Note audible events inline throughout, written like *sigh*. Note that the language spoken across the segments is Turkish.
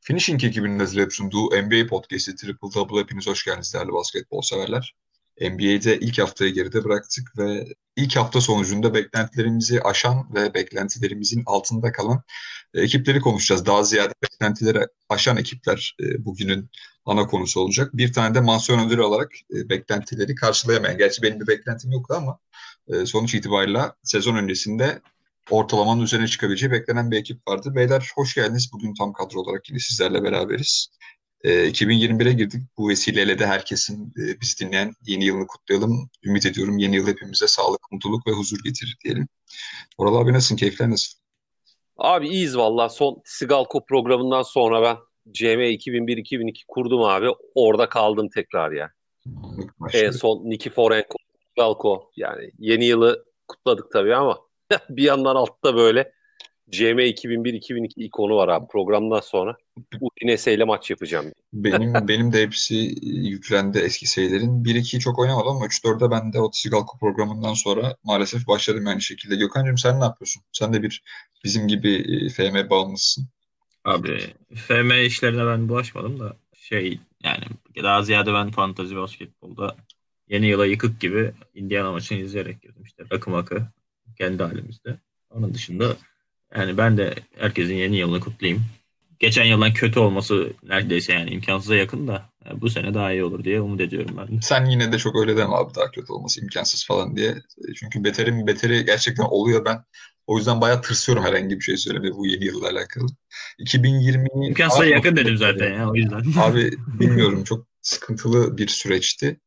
Finishing ekibinin hazırlayıp sunduğu NBA Podcast'i Triple Double hepiniz hoş geldiniz değerli basketbol severler. NBA'de ilk haftayı geride bıraktık ve ilk hafta sonucunda beklentilerimizi aşan ve beklentilerimizin altında kalan e, ekipleri konuşacağız. Daha ziyade beklentileri aşan ekipler e, bugünün ana konusu olacak. Bir tane de mansiyon ödülü olarak e, beklentileri karşılayamayan. Gerçi benim bir beklentim yoktu ama sonuç itibariyle sezon öncesinde ortalamanın üzerine çıkabileceği beklenen bir ekip vardı. Beyler hoş geldiniz. Bugün tam kadro olarak yine sizlerle beraberiz. E, ee, 2021'e girdik. Bu vesileyle de herkesin e, biz dinleyen yeni yılını kutlayalım. Ümit ediyorum yeni yıl hepimize sağlık, mutluluk ve huzur getirir diyelim. Oral abi nasılsın? Keyifler nasıl? Abi iyiyiz valla. Son Sigalko programından sonra ben CM 2001-2002 kurdum abi. Orada kaldım tekrar ya. En son Niki Forenko, Sigalko. Yani yeni yılı kutladık tabii ama *laughs* bir yandan altta böyle CM 2001-2002 ikonu var abi programdan sonra. Udinese ile maç yapacağım. Benim *laughs* benim de hepsi yüklendi eski sayıların. 1-2'yi çok oynamadım ama 3-4'e ben de o Sigalko programından sonra maalesef başladım aynı şekilde. Gökhan'cığım sen ne yapıyorsun? Sen de bir bizim gibi e, FM bağımlısın. Abi FM işlerine ben bulaşmadım da şey yani daha ziyade ben fantazi basketbolda yeni yıla yıkık gibi Indiana maçını izleyerek girdim işte akım akı kendi halimizde. Onun dışında yani ben de herkesin yeni yılını kutlayayım. Geçen yıldan kötü olması neredeyse yani imkansıza yakın da yani bu sene daha iyi olur diye umut ediyorum ben. Sen yine de çok öyle deme abi daha kötü olması imkansız falan diye. Çünkü beterin beteri gerçekten oluyor ben. O yüzden bayağı tırsıyorum herhangi bir şey söylemeye bu yeni yılla alakalı. 2020 İmkansıza yakın dedim zaten ya o yüzden. *laughs* Abi bilmiyorum çok sıkıntılı bir süreçti.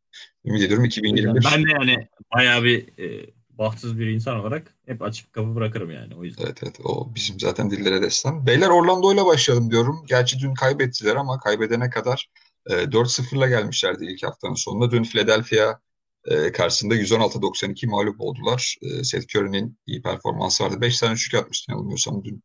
Ümit ediyorum 2021. Ben de yani bayağı bir e, bahtsız bir insan olarak hep açık kapı bırakırım yani o yüzden. Evet evet o bizim zaten dillere destan. Beyler Orlando ile başlayalım diyorum. Gerçi dün kaybettiler ama kaybedene kadar e, 4-0'la gelmişlerdi ilk haftanın sonunda. Dün Philadelphia e, karşısında 116-92 mağlup oldular. E, Seth Curry'nin iyi performansı vardı. 5 tane üçlük atmıştı yanılmıyorsam dün.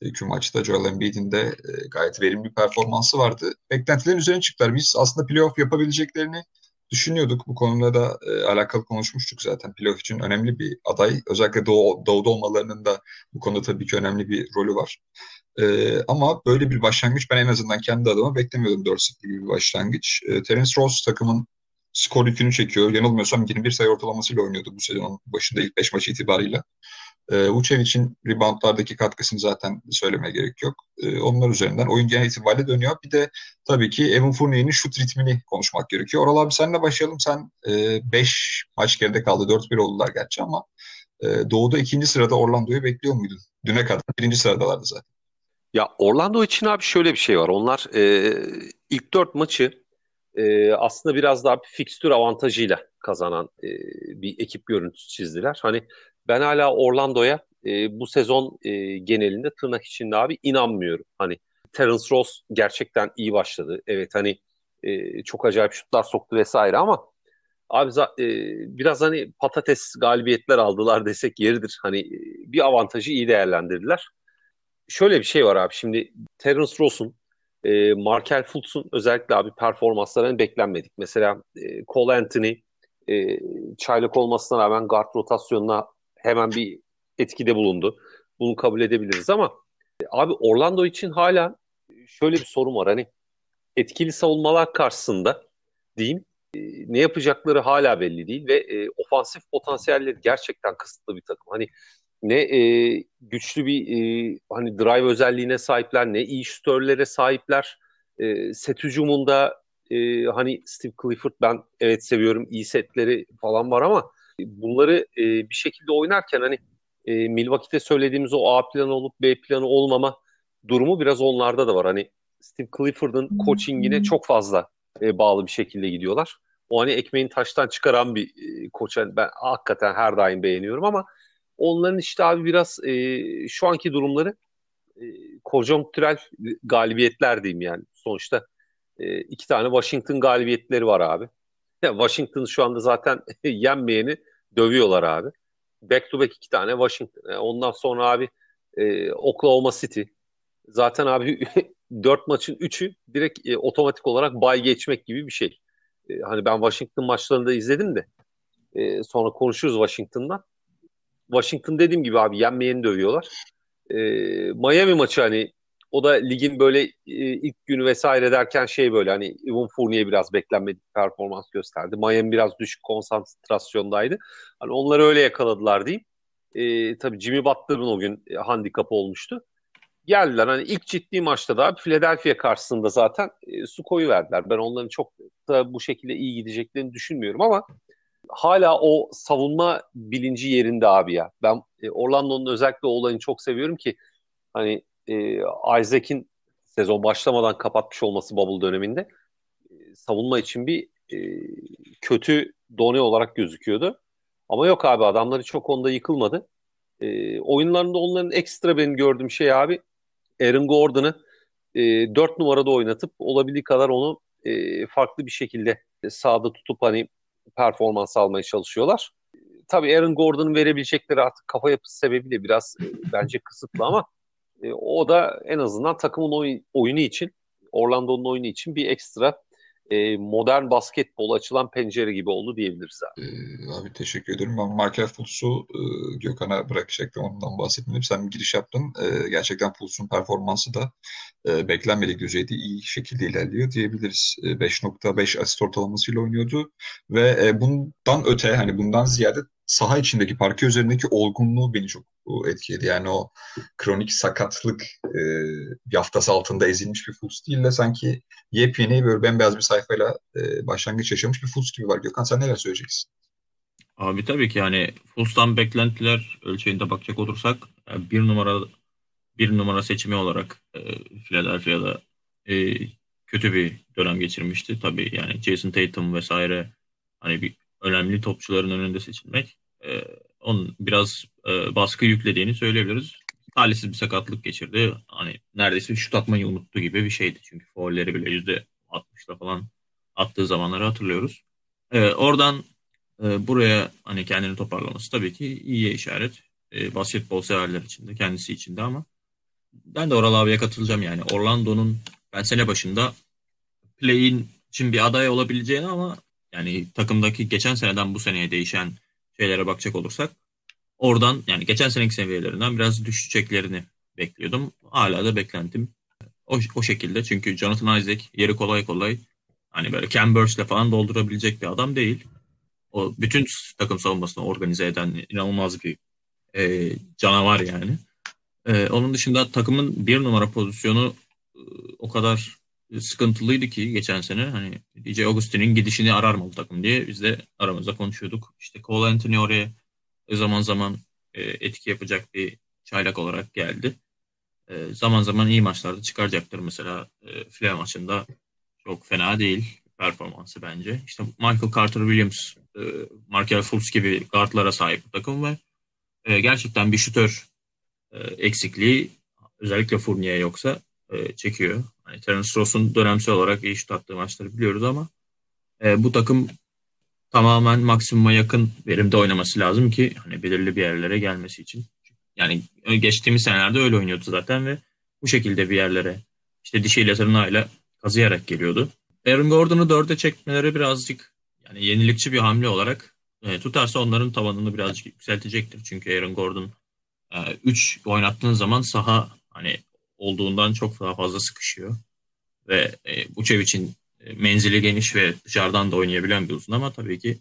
İki maçta Joel Embiid'in de e, gayet verimli bir performansı vardı. Beklentilerin üzerine çıktılar. Biz aslında playoff yapabileceklerini düşünüyorduk. Bu konuda da e, alakalı konuşmuştuk zaten. Playoff için önemli bir aday. Özellikle doğu, doğuda olmalarının da bu konuda tabii ki önemli bir rolü var. E, ama böyle bir başlangıç ben en azından kendi adıma beklemiyordum 4-0 gibi bir başlangıç. E, Terence Ross takımın skor yükünü çekiyor. Yanılmıyorsam 21 sayı ortalamasıyla oynuyordu bu sezonun başında ilk 5 maçı itibariyle. E, Vucevic'in reboundlardaki katkısını zaten söylemeye gerek yok. E, onlar üzerinden oyun genel itibariyle dönüyor. Bir de tabii ki Evan Fournier'in şut ritmini konuşmak gerekiyor. Oral abi senle başlayalım. Sen 5 e, maç geride kaldı. 4-1 oldular gerçi ama e, Doğu'da ikinci sırada Orlando'yu bekliyor muydun? Düne kadar birinci sıradalardı zaten. Ya Orlando için abi şöyle bir şey var. Onlar e, ilk dört maçı e, aslında biraz daha bir fikstür avantajıyla kazanan e, bir ekip görüntüsü çizdiler. Hani ben hala Orlando'ya e, bu sezon e, genelinde tırnak içinde abi inanmıyorum. Hani Terence Ross gerçekten iyi başladı. Evet hani e, çok acayip şutlar soktu vesaire ama abi e, biraz hani patates galibiyetler aldılar desek yeridir. Hani e, bir avantajı iyi değerlendirdiler. Şöyle bir şey var abi şimdi Terence Ross'un e, Markel Fultz'un özellikle abi performanslarını beklenmedik. Mesela e, Cole Anthony e, çaylak olmasına rağmen guard rotasyonuna hemen bir etkide bulundu. Bunu kabul edebiliriz ama abi Orlando için hala şöyle bir sorun var. Hani etkili savunmalar karşısında diyeyim e, ne yapacakları hala belli değil ve e, ofansif potansiyelleri gerçekten kısıtlı bir takım. Hani ne e, güçlü bir e, hani drive özelliğine sahipler ne iyi şütörlere sahipler. E, set hücumunda e, hani Steve Clifford ben evet seviyorum iyi setleri falan var ama bunları e, bir şekilde oynarken hani e, Milwaukee'de söylediğimiz o A planı olup B planı olmama durumu biraz onlarda da var. Hani Steve Clifford'ın coachingine çok fazla e, bağlı bir şekilde gidiyorlar. O hani ekmeğin taştan çıkaran bir e, koç. Yani ben hakikaten her daim beğeniyorum ama onların işte abi biraz e, şu anki durumları e, konjonktürel galibiyetler diyeyim yani. Sonuçta e, iki tane Washington galibiyetleri var abi. Ya Washington şu anda zaten *laughs* yenmeyeni dövüyorlar abi. Back to back iki tane Washington. E, ondan sonra abi e, Oklahoma City. Zaten abi *laughs* dört maçın üçü direkt e, otomatik olarak bay geçmek gibi bir şey. E, hani ben Washington maçlarını da izledim de e, sonra konuşuruz Washington'dan. Washington dediğim gibi abi yenmeyeni dövüyorlar. E, Miami maçı hani o da ligin böyle e, ilk günü vesaire derken şey böyle hani Evan Fournier biraz beklenmedik performans gösterdi. Miami biraz düşük konsantrasyondaydı. Hani onları öyle yakaladılar diyeyim. E, tabii Jimmy Butler'ın o gün e, handikap olmuştu. Geldiler hani ilk ciddi maçta da Philadelphia karşısında zaten e, su koyu verdiler. Ben onların çok da bu şekilde iyi gideceklerini düşünmüyorum ama hala o savunma bilinci yerinde abi ya. Ben e, Orlando'nun özellikle olayını çok seviyorum ki hani e, Isaac'in sezon başlamadan kapatmış olması bubble döneminde e, savunma için bir e, kötü done olarak gözüküyordu. Ama yok abi adamları çok onda yıkılmadı. E, oyunlarında onların ekstra benim gördüğüm şey abi Aaron Gordon'ı e, 4 numarada oynatıp olabildiği kadar onu e, farklı bir şekilde sahada tutup hani performans almaya çalışıyorlar. Tabii Aaron Gordon'un verebilecekleri artık kafa yapısı sebebiyle biraz e, bence kısıtlı ama e, o da en azından takımın oy, oyunu için, Orlando'nun oyunu için bir ekstra e, modern basketbol açılan pencere gibi oldu diyebiliriz abi. Ee, abi teşekkür ederim. Ben Markel Fultz'u e, Gökhan'a bırakacaktım. Ondan bahsetmedim. Sen bir giriş yaptın. E, gerçekten Fultz'un performansı da e, beklenmedik düzeyde iyi şekilde ilerliyor diyebiliriz. E, 5.5 asist ortalamasıyla oynuyordu ve e, bundan öte hani bundan ziyade saha içindeki parke üzerindeki olgunluğu beni çok etkiledi. Yani o kronik sakatlık e, yaftası altında ezilmiş bir Fultz değil de sanki yepyeni böyle bembeyaz bir sayfayla e, başlangıç yaşamış bir Fultz gibi var. Gökhan sen neler söyleyeceksin? Abi tabii ki yani Fultz'tan beklentiler ölçeğinde bakacak olursak e, bir numara bir numara seçimi olarak e, Philadelphia'da e, kötü bir dönem geçirmişti. Tabii yani Jason Tatum vesaire hani bir önemli topçuların önünde seçilmek e, onun biraz e, baskı yüklediğini söyleyebiliriz. Talihsiz bir sakatlık geçirdi. Hani neredeyse şut atmayı unuttu gibi bir şeydi. Çünkü foulleri bile yüzde 60'la falan attığı zamanları hatırlıyoruz. E, oradan e, buraya hani kendini toparlaması tabii ki iyiye işaret. E, basketbol severler için de kendisi için de ama ben de Oral abiye katılacağım yani. Orlando'nun ben sene başında play'in için bir aday olabileceğini ama yani takımdaki geçen seneden bu seneye değişen şeylere bakacak olursak oradan yani geçen seneki seviyelerinden biraz düşeceklerini bekliyordum. Hala da beklentim o, o şekilde. Çünkü Jonathan Isaac yeri kolay kolay hani böyle Cam Burch'le falan doldurabilecek bir adam değil. O bütün takım savunmasını organize eden inanılmaz bir e, canavar yani. E, onun dışında takımın bir numara pozisyonu e, o kadar sıkıntılıydı ki geçen sene hani DJ Augustin'in gidişini arar mı bu takım diye biz de aramızda konuşuyorduk. İşte Cole Anthony oraya zaman zaman e, etki yapacak bir çaylak olarak geldi. E, zaman zaman iyi maçlarda çıkaracaktır. Mesela e, Flair maçında çok fena değil performansı bence. İşte Michael Carter Williams, e, Markel Fultz gibi guardlara sahip bir takım ve e, gerçekten bir şütör e, eksikliği özellikle Fournier yoksa e, çekiyor. Hani Terence Ross'un dönemsel olarak iyi şut attığı maçları biliyoruz ama e, bu takım tamamen maksimuma yakın verimde oynaması lazım ki hani belirli bir yerlere gelmesi için. Yani geçtiğimiz senelerde öyle oynuyordu zaten ve bu şekilde bir yerlere işte dişiyle tırnağıyla kazıyarak geliyordu. Aaron Gordon'u dörde çekmeleri birazcık yani yenilikçi bir hamle olarak e, tutarsa onların tavanını birazcık yükseltecektir. Çünkü Aaron Gordon 3 e, oynattığın zaman saha hani olduğundan çok daha fazla sıkışıyor. Ve e, Vucevic'in e, menzili geniş ve dışarıdan da oynayabilen bir uzun ama tabii ki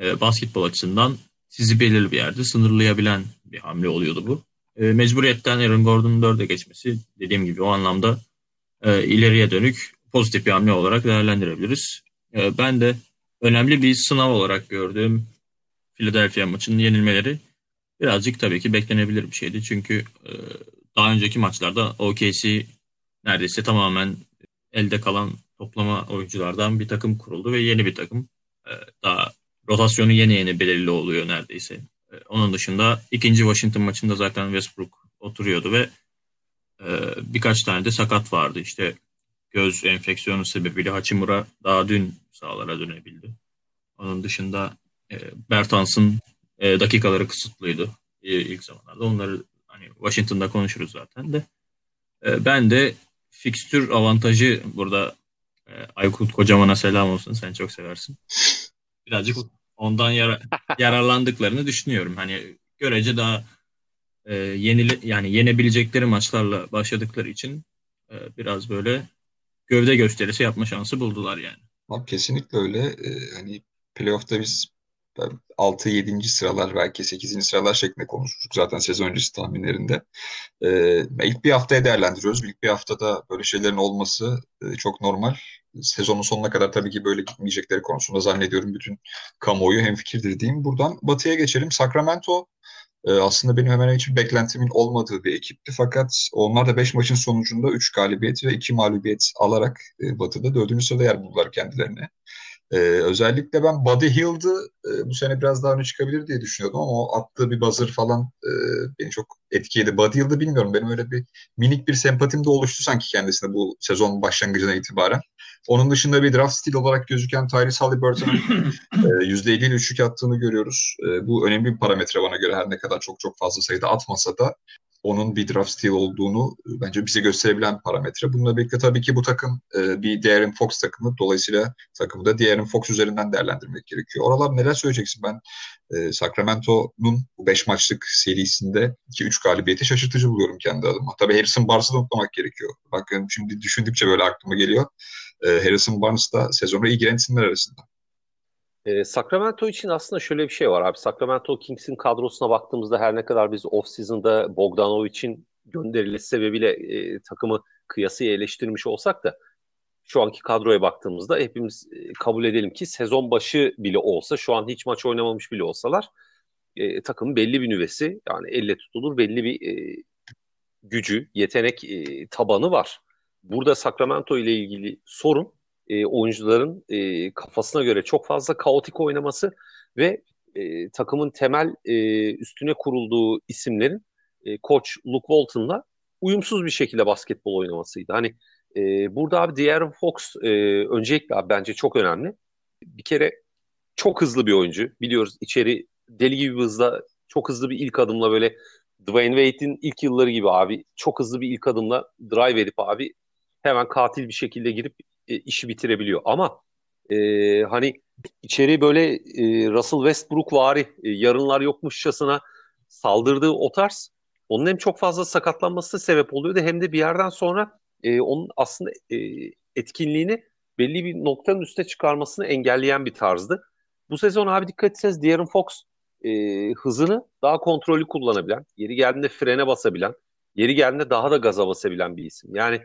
e, basketbol açısından sizi belirli bir yerde sınırlayabilen bir hamle oluyordu bu. E, mecburiyetten Aaron Gordon'un dörde geçmesi dediğim gibi o anlamda e, ileriye dönük pozitif bir hamle olarak değerlendirebiliriz. E, ben de önemli bir sınav olarak gördüğüm Philadelphia maçının yenilmeleri birazcık tabii ki beklenebilir bir şeydi. Çünkü e, daha önceki maçlarda OKC neredeyse tamamen elde kalan toplama oyunculardan bir takım kuruldu ve yeni bir takım. Ee, daha rotasyonu yeni yeni belirli oluyor neredeyse. Ee, onun dışında ikinci Washington maçında zaten Westbrook oturuyordu ve e, birkaç tane de sakat vardı. İşte göz enfeksiyonu sebebiyle Hachimura daha dün sahalara dönebildi. Onun dışında e, Bertans'ın e, dakikaları kısıtlıydı ilk zamanlarda. Onları Washington'da konuşuruz zaten de. ben de fikstür avantajı burada e, Aykut Kocaman'a selam olsun. Sen çok seversin. Birazcık ondan yara, *laughs* yararlandıklarını düşünüyorum. Hani görece daha e, yenile, yani yenebilecekleri maçlarla başladıkları için e, biraz böyle gövde gösterisi yapma şansı buldular yani. Abi kesinlikle öyle. Ee, hani playoff'ta biz 6-7. sıralar belki 8. sıralar şeklinde konuşmuştuk zaten sezon öncesi tahminlerinde. Ee, ilk bir haftaya değerlendiriyoruz. İlk bir haftada böyle şeylerin olması e, çok normal. Sezonun sonuna kadar tabii ki böyle gitmeyecekleri konusunda zannediyorum bütün kamuoyu hemfikirdir diyeyim. Buradan Batı'ya geçelim. Sacramento e, aslında benim hemen hiçbir beklentimin olmadığı bir ekipti. Fakat onlar da 5 maçın sonucunda 3 galibiyet ve 2 mağlubiyet alarak e, Batı'da 4. sırada yer buldular kendilerine. Ee, özellikle ben Buddy Hield'ı e, bu sene biraz daha öne çıkabilir diye düşünüyordum ama o attığı bir buzzer falan e, beni çok etkiledi. Buddy Hield'ı bilmiyorum. Benim öyle bir minik bir sempatim de oluştu sanki kendisine bu sezon başlangıcına itibaren. Onun dışında bir draft stil olarak gözüken Tyrese Halliburton'un *clears throat* e, %50 ile üçlük attığını görüyoruz. E, bu önemli bir parametre bana göre her ne kadar çok çok fazla sayıda atmasa da onun bir draft steal olduğunu e, bence bize gösterebilen parametre. Bununla birlikte tabii ki bu takım e, bir De'Aaron Fox takımı. Dolayısıyla takımı da De'Aaron Fox üzerinden değerlendirmek gerekiyor. Oralar neler söyleyeceksin? Ben e, Sacramento'nun bu 5 maçlık serisinde 2-3 galibiyeti şaşırtıcı buluyorum kendi adıma. Tabii Harrison Barnes'ı da unutmamak gerekiyor. Bakın şimdi düşündükçe böyle aklıma geliyor. E, Harrison Barnes da sezona iyi giren isimler arasında. E, Sacramento için aslında şöyle bir şey var abi. Sacramento Kings'in kadrosuna baktığımızda her ne kadar biz off-season'da Bogdanovic'in gönderilmesi sebebiyle e, takımı kıyasıya eleştirmiş olsak da şu anki kadroya baktığımızda hepimiz e, kabul edelim ki sezon başı bile olsa şu an hiç maç oynamamış bile olsalar e, takımın belli bir nüvesi yani elle tutulur belli bir e, gücü, yetenek e, tabanı var. Burada Sacramento ile ilgili sorun e, oyuncuların e, kafasına göre çok fazla kaotik oynaması ve e, takımın temel e, üstüne kurulduğu isimlerin e, koç Luke Walton'la uyumsuz bir şekilde basketbol oynamasıydı. Hani e, burada abi De'Aaron Fox e, öncelikle abi bence çok önemli. Bir kere çok hızlı bir oyuncu. Biliyoruz içeri deli gibi hızla çok hızlı bir ilk adımla böyle Dwayne Wade'in ilk yılları gibi abi çok hızlı bir ilk adımla drive edip abi hemen katil bir şekilde girip e, işi bitirebiliyor. Ama e, hani içeri böyle e, Russell Westbrook vari e, yarınlar yokmuşçasına saldırdığı o tarz onun hem çok fazla sakatlanması sebep oluyordu hem de bir yerden sonra e, onun aslında e, etkinliğini belli bir noktanın üstüne çıkarmasını engelleyen bir tarzdı. Bu sezon abi dikkat etseniz De'Aaron Fox e, hızını daha kontrollü kullanabilen, yeri geldiğinde frene basabilen, yeri geldiğinde daha da gaza basabilen bir isim. Yani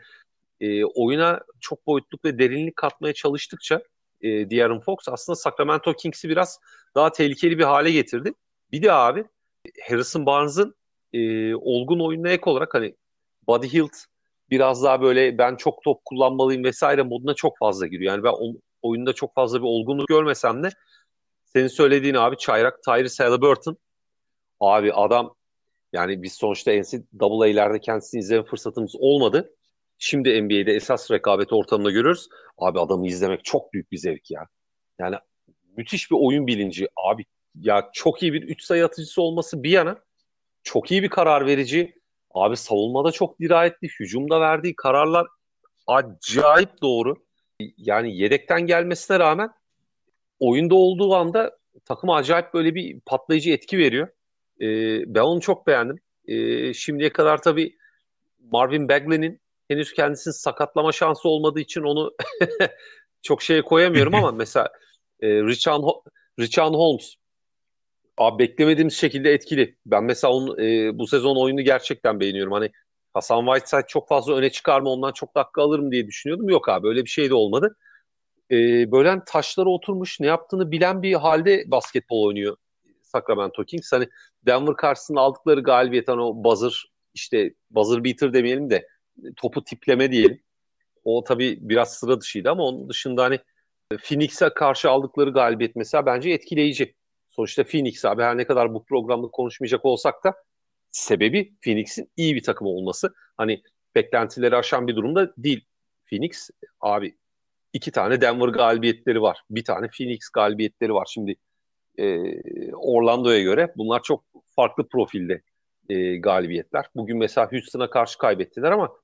e, oyuna çok boyutluk ve derinlik katmaya çalıştıkça e, De'Aaron Fox aslında Sacramento Kings'i biraz daha tehlikeli bir hale getirdi. Bir de abi Harrison Barnes'ın e, olgun oyununa ek olarak hani Buddy Hield biraz daha böyle ben çok top kullanmalıyım vesaire moduna çok fazla giriyor. Yani ben o, oyunda çok fazla bir olgunluk görmesem de senin söylediğin abi Çayrak Tyrese Halliburton abi adam yani biz sonuçta NCAA'lerde kendisini izleme fırsatımız olmadı. Şimdi NBA'de esas rekabet ortamında görüyoruz. Abi adamı izlemek çok büyük bir zevk ya. Yani müthiş bir oyun bilinci. Abi ya çok iyi bir 3 sayı atıcısı olması bir yana çok iyi bir karar verici. Abi savunmada çok dirayetli. Hücumda verdiği kararlar acayip doğru. Yani yedekten gelmesine rağmen oyunda olduğu anda takıma acayip böyle bir patlayıcı etki veriyor. Ee, ben onu çok beğendim. Ee, şimdiye kadar tabii Marvin Bagley'nin henüz kendisinin sakatlama şansı olmadığı için onu *laughs* çok şeye koyamıyorum ama *laughs* mesela e, Richard, Richard Holmes abi beklemediğimiz şekilde etkili. Ben mesela onun, e, bu sezon oyunu gerçekten beğeniyorum. Hani Hasan Whiteside çok fazla öne çıkarma ondan çok dakika alırım diye düşünüyordum. Yok abi öyle bir şey de olmadı. E, böyle hani taşlara oturmuş ne yaptığını bilen bir halde basketbol oynuyor Sacramento Kings. Hani Denver karşısında aldıkları galibiyet hani o buzzer işte buzzer beater demeyelim de topu tipleme diyelim. O tabii biraz sıra dışıydı ama onun dışında hani Phoenix'e karşı aldıkları galibiyet mesela bence etkileyici. Sonuçta Phoenix abi her ne kadar bu programda konuşmayacak olsak da sebebi Phoenix'in iyi bir takım olması. Hani beklentileri aşan bir durumda değil. Phoenix abi iki tane Denver galibiyetleri var. Bir tane Phoenix galibiyetleri var. Şimdi e, Orlando'ya göre bunlar çok farklı profilde e, galibiyetler. Bugün mesela Houston'a karşı kaybettiler ama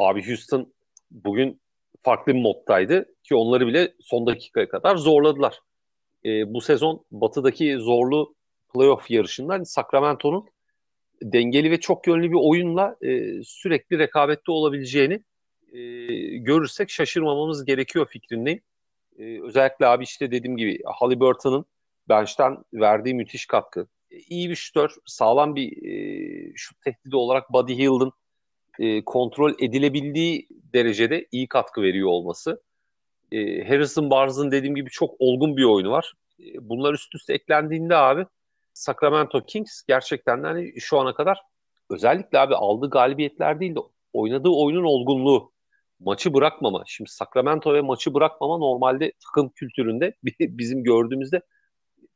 Abi Houston bugün farklı bir moddaydı ki onları bile son dakikaya kadar zorladılar. E, bu sezon batıdaki zorlu playoff yarışında hani Sacramento'nun dengeli ve çok yönlü bir oyunla e, sürekli rekabette olabileceğini e, görürsek şaşırmamamız gerekiyor fikrindeyim. E, özellikle abi işte dediğim gibi Halliburton'ın bench'ten verdiği müthiş katkı. E, iyi bir şütör, sağlam bir e, şut tehdidi olarak Buddy Hield'ın e, kontrol edilebildiği derecede iyi katkı veriyor olması. E, Harrison Barnes'ın dediğim gibi çok olgun bir oyunu var. E, bunlar üst üste eklendiğinde abi Sacramento Kings gerçekten hani şu ana kadar özellikle abi aldığı galibiyetler değil de oynadığı oyunun olgunluğu maçı bırakmama. Şimdi Sacramento ve maçı bırakmama normalde takım kültüründe *laughs* bizim gördüğümüzde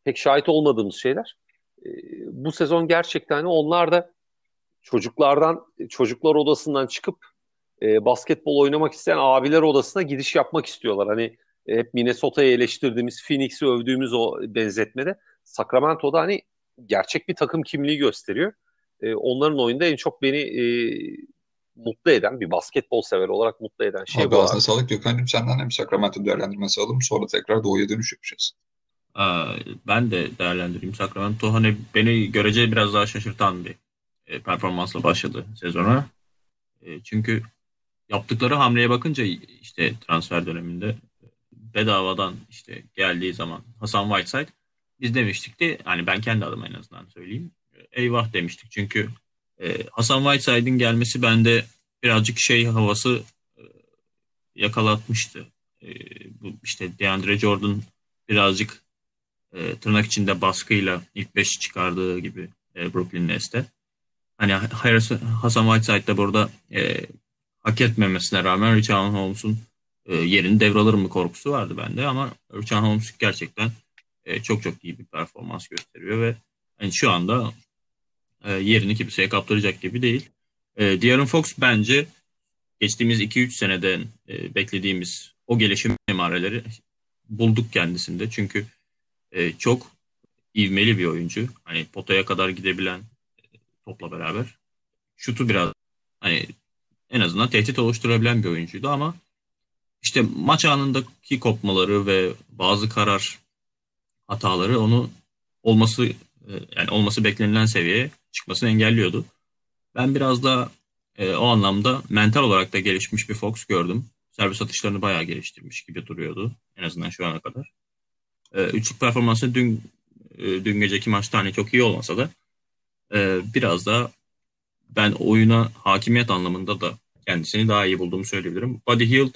pek şahit olmadığımız şeyler. E, bu sezon gerçekten onlar da çocuklardan çocuklar odasından çıkıp e, basketbol oynamak isteyen abiler odasına gidiş yapmak istiyorlar. Hani e, hep Minnesota'yı eleştirdiğimiz, Phoenix'i övdüğümüz o benzetmede Sacramento'da hani gerçek bir takım kimliği gösteriyor. E, onların oyunda en çok beni e, mutlu eden, bir basketbol sever olarak mutlu eden şey abi bu. Ağzına sağlık Gökhan'cığım senden hem Sacramento değerlendirmesi alalım sonra tekrar Doğu'ya dönüş yapacağız. Ben de değerlendireyim Sacramento. Hani beni görece biraz daha şaşırtan bir e, performansla başladı sezona. E, çünkü yaptıkları hamleye bakınca işte transfer döneminde bedavadan işte geldiği zaman Hasan Whiteside biz demiştik de hani ben kendi adıma en azından söyleyeyim. Eyvah demiştik çünkü e, Hasan Whiteside'in gelmesi bende birazcık şey havası yakalatmıştı. Bu işte DeAndre Jordan birazcık tırnak içinde baskıyla ilk 5 çıkardığı gibi e, Brooklyn Nets'te. Hani Hasan Whiteside de burada e, hak etmemesine rağmen Richard Holmes'un e, yerini devralır mı korkusu vardı bende ama Richard Holmes gerçekten e, çok çok iyi bir performans gösteriyor ve yani şu anda e, yerini kimseye kaptıracak gibi değil. E, De'Aaron Fox bence geçtiğimiz 2-3 seneden e, beklediğimiz o gelişim emareleri bulduk kendisinde. Çünkü e, çok ivmeli bir oyuncu. Hani potaya kadar gidebilen topla beraber. Şutu biraz hani en azından tehdit oluşturabilen bir oyuncuydu ama işte maç anındaki kopmaları ve bazı karar hataları onu olması e, yani olması beklenilen seviyeye çıkmasını engelliyordu. Ben biraz da e, o anlamda mental olarak da gelişmiş bir Fox gördüm. Servis atışlarını bayağı geliştirmiş gibi duruyordu. En azından şu ana kadar. E, üçlük performansı dün e, dün geceki maçta hani çok iyi olmasa da e, biraz da ben oyuna hakimiyet anlamında da kendisini daha iyi bulduğumu söyleyebilirim. Buddy Hield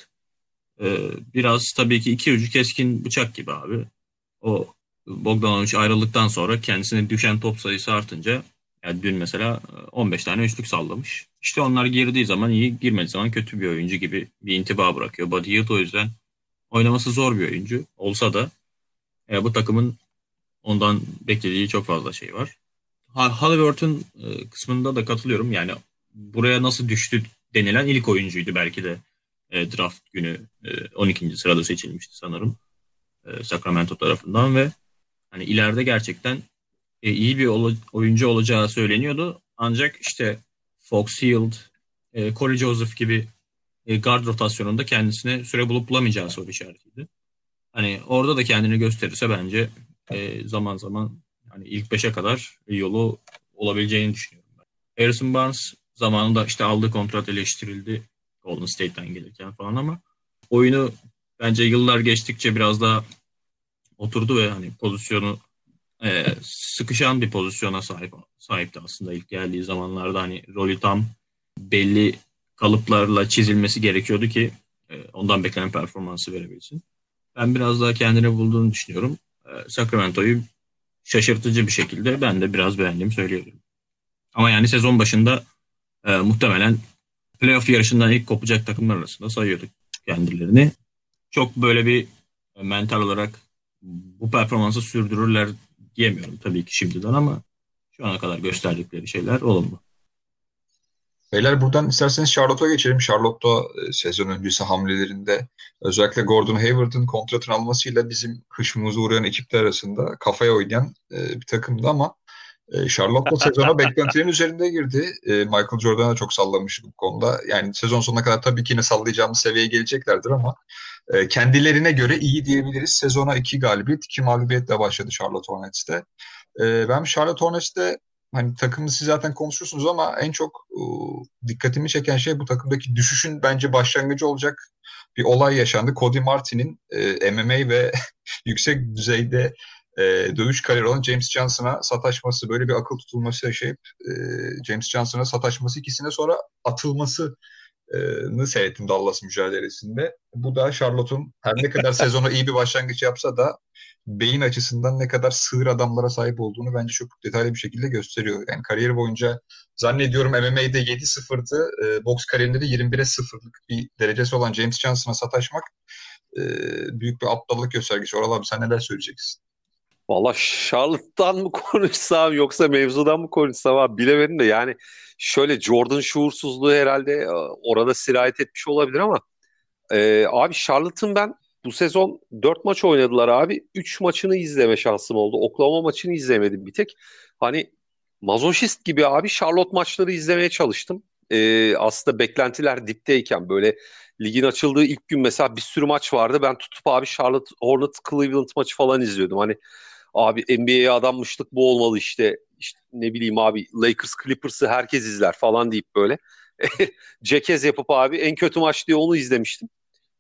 e, biraz tabii ki iki ucu keskin bıçak gibi abi. O Bogdanovic ayrıldıktan sonra kendisine düşen top sayısı artınca yani dün mesela 15 tane üçlük sallamış. İşte onlar girdiği zaman iyi, girmediği zaman kötü bir oyuncu gibi bir intiba bırakıyor. Buddy Hield o yüzden oynaması zor bir oyuncu. Olsa da e, bu takımın ondan beklediği çok fazla şey var. Halliburton e, kısmında da katılıyorum. Yani buraya nasıl düştü denilen ilk oyuncuydu belki de e, draft günü e, 12. sırada seçilmişti sanırım e, Sacramento tarafından ve hani ileride gerçekten iyi bir oyuncu olacağı söyleniyordu. Ancak işte Fox Hield, e, Corey Joseph gibi guard rotasyonunda kendisine süre bulup bulamayacağı soru işaretiydi. Hani orada da kendini gösterirse bence zaman zaman hani ilk beşe kadar yolu olabileceğini düşünüyorum. Ben. Harrison Barnes zamanında işte aldığı kontrat eleştirildi Golden State'ten gelirken falan ama oyunu bence yıllar geçtikçe biraz daha oturdu ve hani pozisyonu e, sıkışan bir pozisyona sahip sahipti aslında ilk geldiği zamanlarda hani rolü tam belli kalıplarla çizilmesi gerekiyordu ki e, ondan beklenen performansı verebilsin. Ben biraz daha kendini bulduğunu düşünüyorum. E, Sacramento'yu şaşırtıcı bir şekilde ben de biraz beğendiğimi söyleyebilirim. Ama yani sezon başında e, muhtemelen playoff yarışından ilk kopacak takımlar arasında sayıyorduk kendilerini. Çok böyle bir mental olarak bu performansı sürdürürler diyemiyorum tabii ki şimdiden ama şu ana kadar gösterdikleri şeyler olumlu. Beyler buradan isterseniz Charlotte'a geçelim. Charlotte'da e, sezon öncesi hamlelerinde özellikle Gordon Hayward'ın kontratını almasıyla bizim hışmımıza uğrayan ekipler arasında kafaya oynayan e, bir takımdı ama E, Charlotte *laughs* sezona beklentilerin üzerinde girdi. Michael Jordan'a çok sallamış bu konuda. Yani sezon sonuna kadar tabii ki yine sallayacağımız seviyeye geleceklerdir ama kendilerine göre iyi diyebiliriz. Sezona iki galibiyet, iki mağlubiyetle başladı Charlotte Hornets'te. Ben Charlotte Hornets'te hani takımı siz zaten konuşursunuz ama en çok e, dikkatimi çeken şey bu takımdaki düşüşün bence başlangıcı olacak bir olay yaşandı. Cody Martin'in e, MMA ve *laughs* yüksek düzeyde e, dövüş kariyeri olan James Johnson'a sataşması, böyle bir akıl tutulması yaşayıp e, James Johnson'a sataşması ikisine sonra atılması ni seyrettim Dallas mücadelesinde. Bu da Charlotte'un her ne kadar sezona iyi bir başlangıç yapsa da beyin açısından ne kadar sığır adamlara sahip olduğunu bence çok detaylı bir şekilde gösteriyor. Yani kariyeri boyunca zannediyorum MMA'de 7-0'dı. E, boks kariyerinde de 21'e 0'lık bir derecesi olan James Johnson'a sataşmak e, büyük bir aptallık göstergesi. Oral abi sen neler söyleyeceksin? Valla Charlotte'dan mı *laughs* konuşsam yoksa mevzudan mı konuşsam abi bilemedim de yani şöyle Jordan şuursuzluğu herhalde e, orada sirayet etmiş olabilir ama e, abi Charlotte'ın ben bu sezon 4 maç oynadılar abi. 3 maçını izleme şansım oldu. Oklahoma maçını izlemedim bir tek. Hani mazoşist gibi abi Charlotte maçları izlemeye çalıştım. Ee, aslında beklentiler dipteyken böyle ligin açıldığı ilk gün mesela bir sürü maç vardı. Ben tutup abi Charlotte Hornets Cleveland maçı falan izliyordum. Hani abi NBA'ye adanmışlık bu olmalı işte. işte ne bileyim abi Lakers Clippers'ı herkes izler falan deyip böyle. *laughs* Cekez yapıp abi en kötü maç diye onu izlemiştim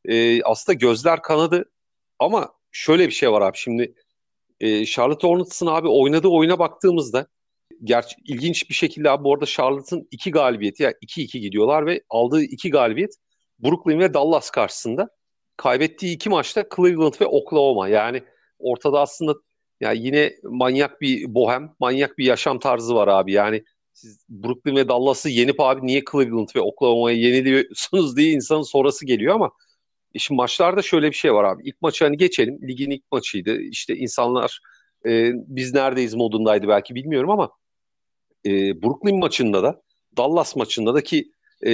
e, aslında gözler kanadı. Ama şöyle bir şey var abi. Şimdi e, Charlotte Hornets'ın abi oynadığı oyuna baktığımızda gerçi ilginç bir şekilde abi bu arada Charlotte'ın iki galibiyeti yani 2-2 gidiyorlar ve aldığı iki galibiyet Brooklyn ve Dallas karşısında. Kaybettiği iki maçta Cleveland ve Oklahoma. Yani ortada aslında yani yine manyak bir bohem, manyak bir yaşam tarzı var abi. Yani siz Brooklyn ve Dallas'ı yenip abi niye Cleveland ve Oklahoma'ya yeniliyorsunuz diye insanın sonrası geliyor ama e şimdi maçlarda şöyle bir şey var abi. İlk maçı hani geçelim. Ligin ilk maçıydı. İşte insanlar e, biz neredeyiz modundaydı belki bilmiyorum ama e, Brooklyn maçında da Dallas maçında da ki e,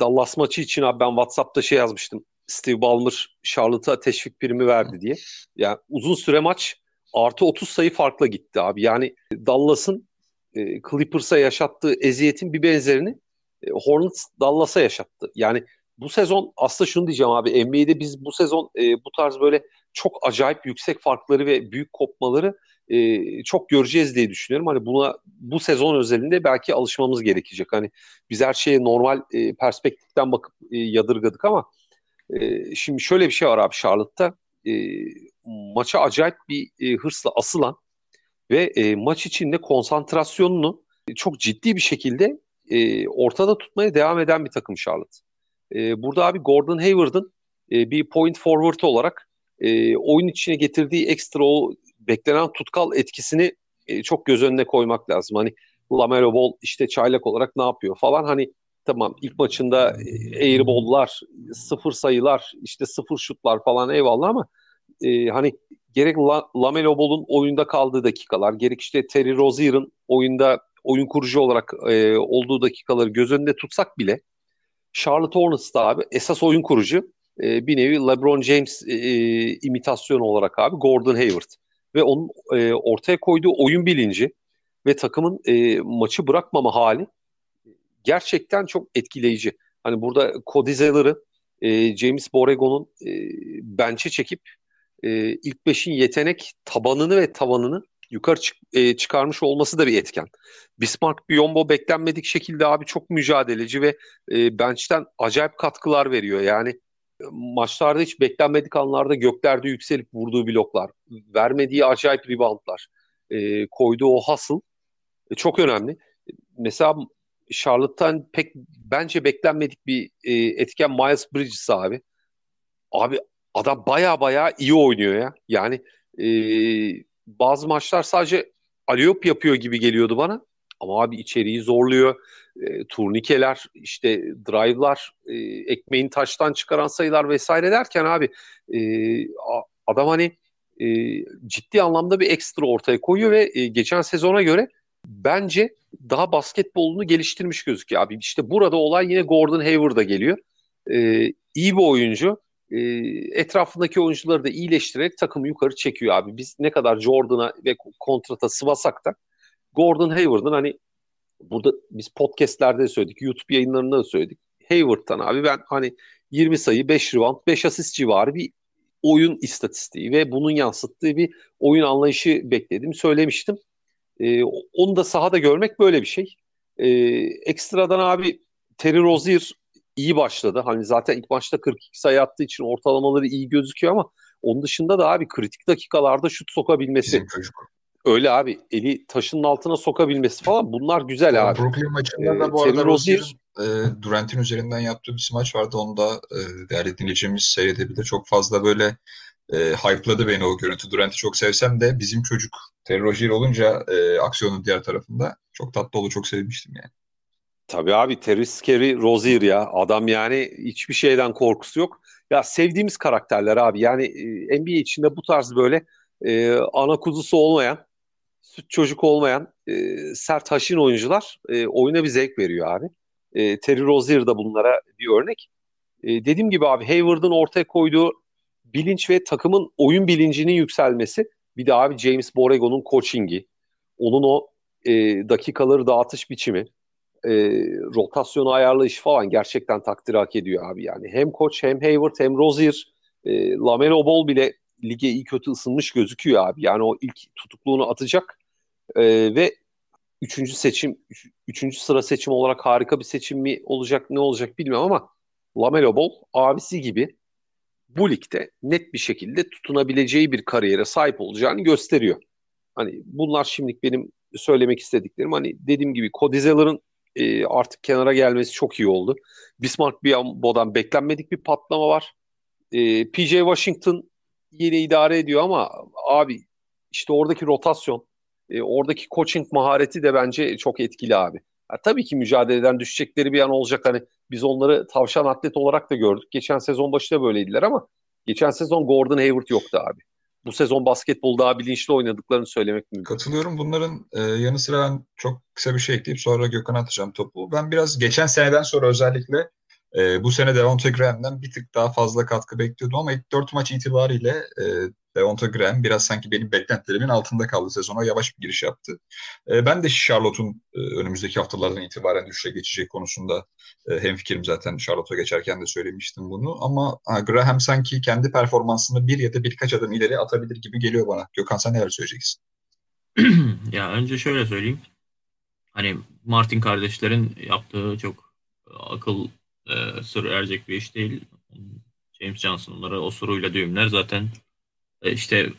Dallas maçı için abi ben WhatsApp'ta şey yazmıştım. Steve Ballmer Charlotte'a teşvik primi verdi diye. Yani uzun süre maç artı 30 sayı farkla gitti abi. Yani Dallas'ın e, Clippers'a yaşattığı eziyetin bir benzerini e, Hornets Dallas'a yaşattı. Yani bu sezon aslında şunu diyeceğim abi NBA'de biz bu sezon e, bu tarz böyle çok acayip yüksek farkları ve büyük kopmaları e, çok göreceğiz diye düşünüyorum. Hani buna bu sezon özelinde belki alışmamız gerekecek. Hani biz her şeye normal e, perspektiften bakıp e, yadırgadık ama e, şimdi şöyle bir şey var abi Charlotte'ta. E, maça acayip bir e, hırsla asılan ve e, maç içinde konsantrasyonunu çok ciddi bir şekilde e, ortada tutmaya devam eden bir takım Charlotte. E, burada abi Gordon Hayward'ın e, bir point forward olarak e, oyun içine getirdiği ekstra o beklenen tutkal etkisini e, çok göz önüne koymak lazım. Hani Lamelo Ball işte çaylak olarak ne yapıyor falan hani tamam ilk maçında e, airball'lar, sıfır sayılar, işte sıfır şutlar falan eyvallah ama e, hani gerek La, Lamelo Ball'un oyunda kaldığı dakikalar, gerek işte Terry Rozier'ın oyunda oyun kurucu olarak e, olduğu dakikaları göz önünde tutsak bile Charlotte Hornets'ta abi esas oyun kurucu e, bir nevi LeBron James e, e, imitasyonu olarak abi Gordon Hayward ve onun e, ortaya koyduğu oyun bilinci ve takımın e, maçı bırakmama hali gerçekten çok etkileyici. Hani burada Cody Zeller'ı e, James Borrego'nun e, bench'e çekip e, ilk beşin yetenek tabanını ve tavanını yukarı çık, e, çıkarmış olması da bir etken. Bismarck Biyombo beklenmedik şekilde abi çok mücadeleci ve e, bench'ten acayip katkılar veriyor. Yani e, maçlarda hiç beklenmedik anlarda göklerde yükselip vurduğu bloklar, vermediği acayip reboundlar, e, koyduğu o hasıl e, çok önemli. Mesela Charlotte'tan pek bence beklenmedik bir e, etken Miles Bridges abi. Abi adam baya baya iyi oynuyor ya. Yani e, bazı maçlar sadece aliyop yapıyor gibi geliyordu bana. Ama abi içeriği zorluyor. E, turnikeler, işte drive'lar, e, ekmeğin taştan çıkaran sayılar vesaire derken abi e, adam hani e, ciddi anlamda bir ekstra ortaya koyuyor ve e, geçen sezona göre bence daha basketbolunu geliştirmiş gözüküyor abi. İşte burada olay yine Gordon Hayward'a geliyor. E, iyi bir oyuncu e, etrafındaki oyuncuları da iyileştirerek takımı yukarı çekiyor abi. Biz ne kadar Jordan'a ve kontrata sıvasak da Gordon Hayward'ın hani burada biz podcastlerde de söyledik, YouTube yayınlarında da söyledik. Hayward'tan abi ben hani 20 sayı, 5 rebound, 5 asist civarı bir oyun istatistiği ve bunun yansıttığı bir oyun anlayışı bekledim, söylemiştim. Ee, onu da sahada görmek böyle bir şey. Ee, ekstradan abi Terry Rozier iyi başladı. Hani zaten ilk maçta 42 sayı attığı için ortalamaları iyi gözüküyor ama onun dışında da abi kritik dakikalarda şut sokabilmesi. Öyle abi eli taşının altına sokabilmesi falan bunlar güzel abi. Brooklyn maçında da bu Ee, arada Rozier'in e, Durant'in üzerinden yaptığı bir smaç vardı. Onu da e, değerli dinleyicimiz seyredebilir. Çok fazla böyle e, hype'ladı beni o görüntü. Durant'i çok sevsem de bizim çocuk Terry Rozier olunca e, aksiyonun diğer tarafında çok tatlı oldu. Çok sevmiştim yani. Tabii abi Terry Scary Rozier ya. Adam yani hiçbir şeyden korkusu yok. Ya sevdiğimiz karakterler abi. Yani e, NBA içinde bu tarz böyle e, ana kuzusu olmayan, süt çocuk olmayan e, sert haşin oyuncular e, oyuna bir zevk veriyor abi. E, Terry Rozier da bunlara bir örnek. E, dediğim gibi abi Hayward'ın ortaya koyduğu bilinç ve takımın oyun bilincinin yükselmesi. Bir de abi James Borrego'nun coachingi. Onun o e, dakikaları dağıtış biçimi e, rotasyonu ayarlayışı falan gerçekten takdir hak ediyor abi yani. Hem koç hem Hayward hem Rozier e, Lamelo Ball bile lige iyi kötü ısınmış gözüküyor abi. Yani o ilk tutukluğunu atacak e, ve üçüncü seçim üç, üçüncü sıra seçim olarak harika bir seçim mi olacak ne olacak bilmiyorum ama Lamelo Ball abisi gibi bu ligde net bir şekilde tutunabileceği bir kariyere sahip olacağını gösteriyor. Hani bunlar şimdilik benim söylemek istediklerim. Hani dediğim gibi Cody Zeller'ın e, artık kenara gelmesi çok iyi oldu. Bismarck Biyombo'dan beklenmedik bir patlama var. E, PJ Washington yine idare ediyor ama abi işte oradaki rotasyon, e, oradaki coaching mahareti de bence çok etkili abi. Ya, tabii ki mücadeleden düşecekleri bir an olacak. Hani biz onları tavşan atlet olarak da gördük. Geçen sezon başında böyleydiler ama geçen sezon Gordon Hayward yoktu abi. Bu sezon basketbol daha bilinçli oynadıklarını söylemek mümkün. Katılıyorum. Bunların e, yanı sıra ben çok kısa bir şey ekleyip sonra Gökhan'a atacağım topu. Ben biraz geçen seneden sonra özellikle e, bu sene Devonta Graham'den bir tık daha fazla katkı bekliyordum ama ilk dört maç itibariyle e, Devonta Graham biraz sanki benim beklentilerimin altında kaldı sezona. Yavaş bir giriş yaptı. E, ben de Charlotte'un e, önümüzdeki haftalardan itibaren düşüşe geçecek konusunda e, hemfikirim zaten. Charlotte'a geçerken de söylemiştim bunu. Ama ha, Graham sanki kendi performansını bir ya da birkaç adım ileri atabilir gibi geliyor bana. Gökhan sen neler söyleyeceksin? *clears throat* ya önce şöyle söyleyeyim. Hani Martin kardeşlerin yaptığı çok akıl e, sır erecek bir iş değil. James Johnson onları osuruyla düğümler zaten e, işte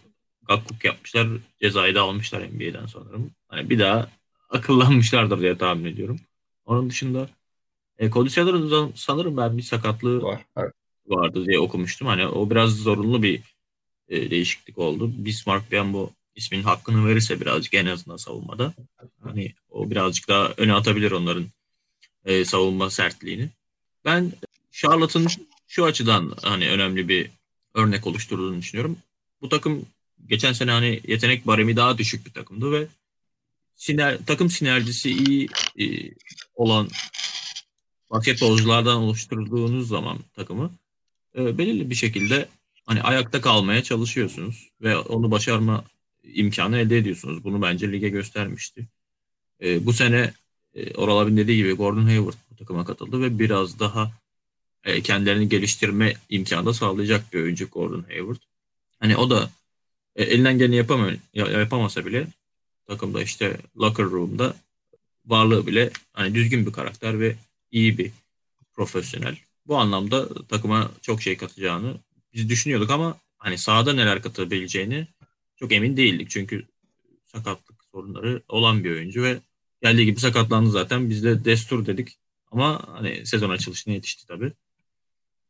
gakkuk yapmışlar. Cezayı da almışlar NBA'den sanırım. Hani bir daha akıllanmışlardır diye tahmin ediyorum. Onun dışında e, Cody sanırım ben bir sakatlığı Var. Evet. vardı diye okumuştum. Hani o biraz zorunlu bir e, değişiklik oldu. Bismarck bu isminin hakkını verirse birazcık en azından savunmada. Hani o birazcık daha öne atabilir onların e, savunma sertliğini. Ben Charlotte'ın şu açıdan hani önemli bir örnek oluşturduğunu düşünüyorum. Bu takım geçen sene hani yetenek baremi daha düşük bir takımdı ve siner, takım sinerjisi iyi e, olan basketbolculardan oluşturduğunuz zaman takımı e, belirli bir şekilde hani ayakta kalmaya çalışıyorsunuz ve onu başarma imkanı elde ediyorsunuz. Bunu bence lige göstermişti. E, bu sene e, Oral abin dediği gibi Gordon Hayward bu takıma katıldı ve biraz daha e, kendilerini geliştirme imkanı da sağlayacak bir oyuncu Gordon Hayward. Hani o da e, elinden geleni yapamıyor, yapamasa bile takımda işte locker room'da varlığı bile hani düzgün bir karakter ve iyi bir profesyonel. Bu anlamda takıma çok şey katacağını biz düşünüyorduk ama hani sahada neler katabileceğini çok emin değildik. Çünkü sakatlık sorunları olan bir oyuncu ve geldiği gibi sakatlandı zaten. Biz de destur dedik. Ama hani sezon açılışına yetişti tabii.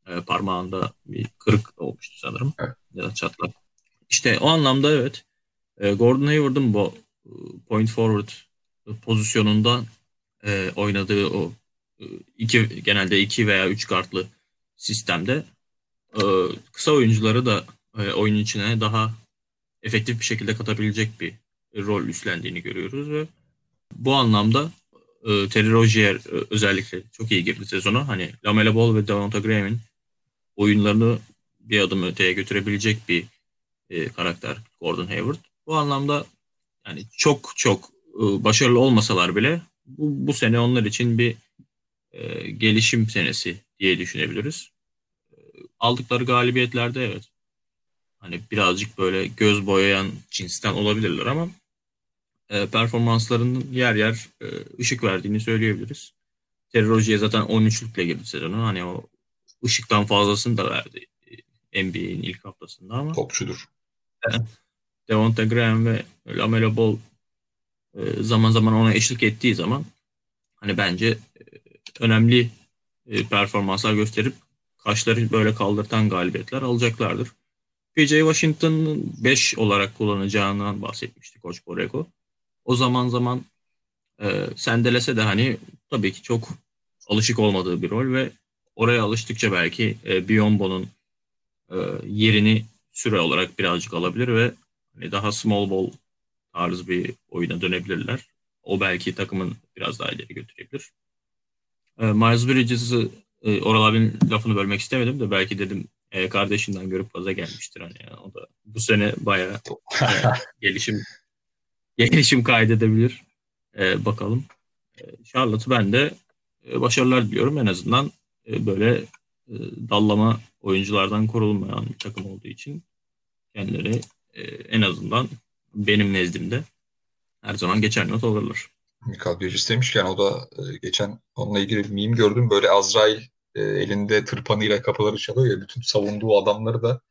E, parmağında bir kırık olmuştu sanırım. Evet. Ya da çatlak. İşte o anlamda evet. E, Gordon Hayward'ın bu e, point forward pozisyonunda e, oynadığı o e, iki genelde iki veya üç kartlı sistemde e, kısa oyuncuları da e, oyun içine daha efektif bir şekilde katabilecek bir rol üstlendiğini görüyoruz ve bu anlamda e, Terry Rozier e, özellikle çok iyi girdi sezona. Hani Lamelo Ball ve Devonta Graham'in oyunlarını bir adım öteye götürebilecek bir e, karakter Gordon Hayward. Bu anlamda yani çok çok e, başarılı olmasalar bile bu, bu sene onlar için bir e, gelişim senesi diye düşünebiliriz. E, aldıkları galibiyetlerde evet hani birazcık böyle göz boyayan cinsten olabilirler ama e, performanslarının yer yer e, ışık verdiğini söyleyebiliriz. Terry Rozier zaten 13'lükle girdi sezonu. Hani o ışıktan fazlasını da verdi e, NBA'in ilk haftasında ama. Topçudur. Evet. Devonta Graham ve Lamelo Ball e, zaman zaman ona eşlik ettiği zaman hani bence e, önemli performanslar gösterip kaşları böyle kaldırtan galibiyetler alacaklardır. PJ Washington'ın 5 olarak kullanacağından bahsetmişti Koç Borrego. O zaman zaman e, sendelese de hani tabii ki çok alışık olmadığı bir rol ve oraya alıştıkça belki e, Biombo'nun e, yerini süre olarak birazcık alabilir ve hani daha small ball tarzı bir oyuna dönebilirler. O belki takımın biraz daha ileri götürebilir. E, Miles Bridges'ı e, Oral abinin lafını bölmek istemedim de belki dedim e, kardeşinden görüp gaza gelmiştir hani yani. o da bu sene bayağı e, *laughs* gelişim gelişim kaydedebilir. E, bakalım. E, Charlotte'ı ben de e, başarılar diliyorum. En azından böyle e, dallama oyunculardan korulmayan bir takım olduğu için kendileri e, en azından benim nezdimde her zaman geçer not alırlar. Mikael Bridges demişken o da e, geçen onunla ilgili bir meme gördüm. Böyle Azrail e, elinde tırpanıyla kapıları çalıyor ya bütün savunduğu adamları da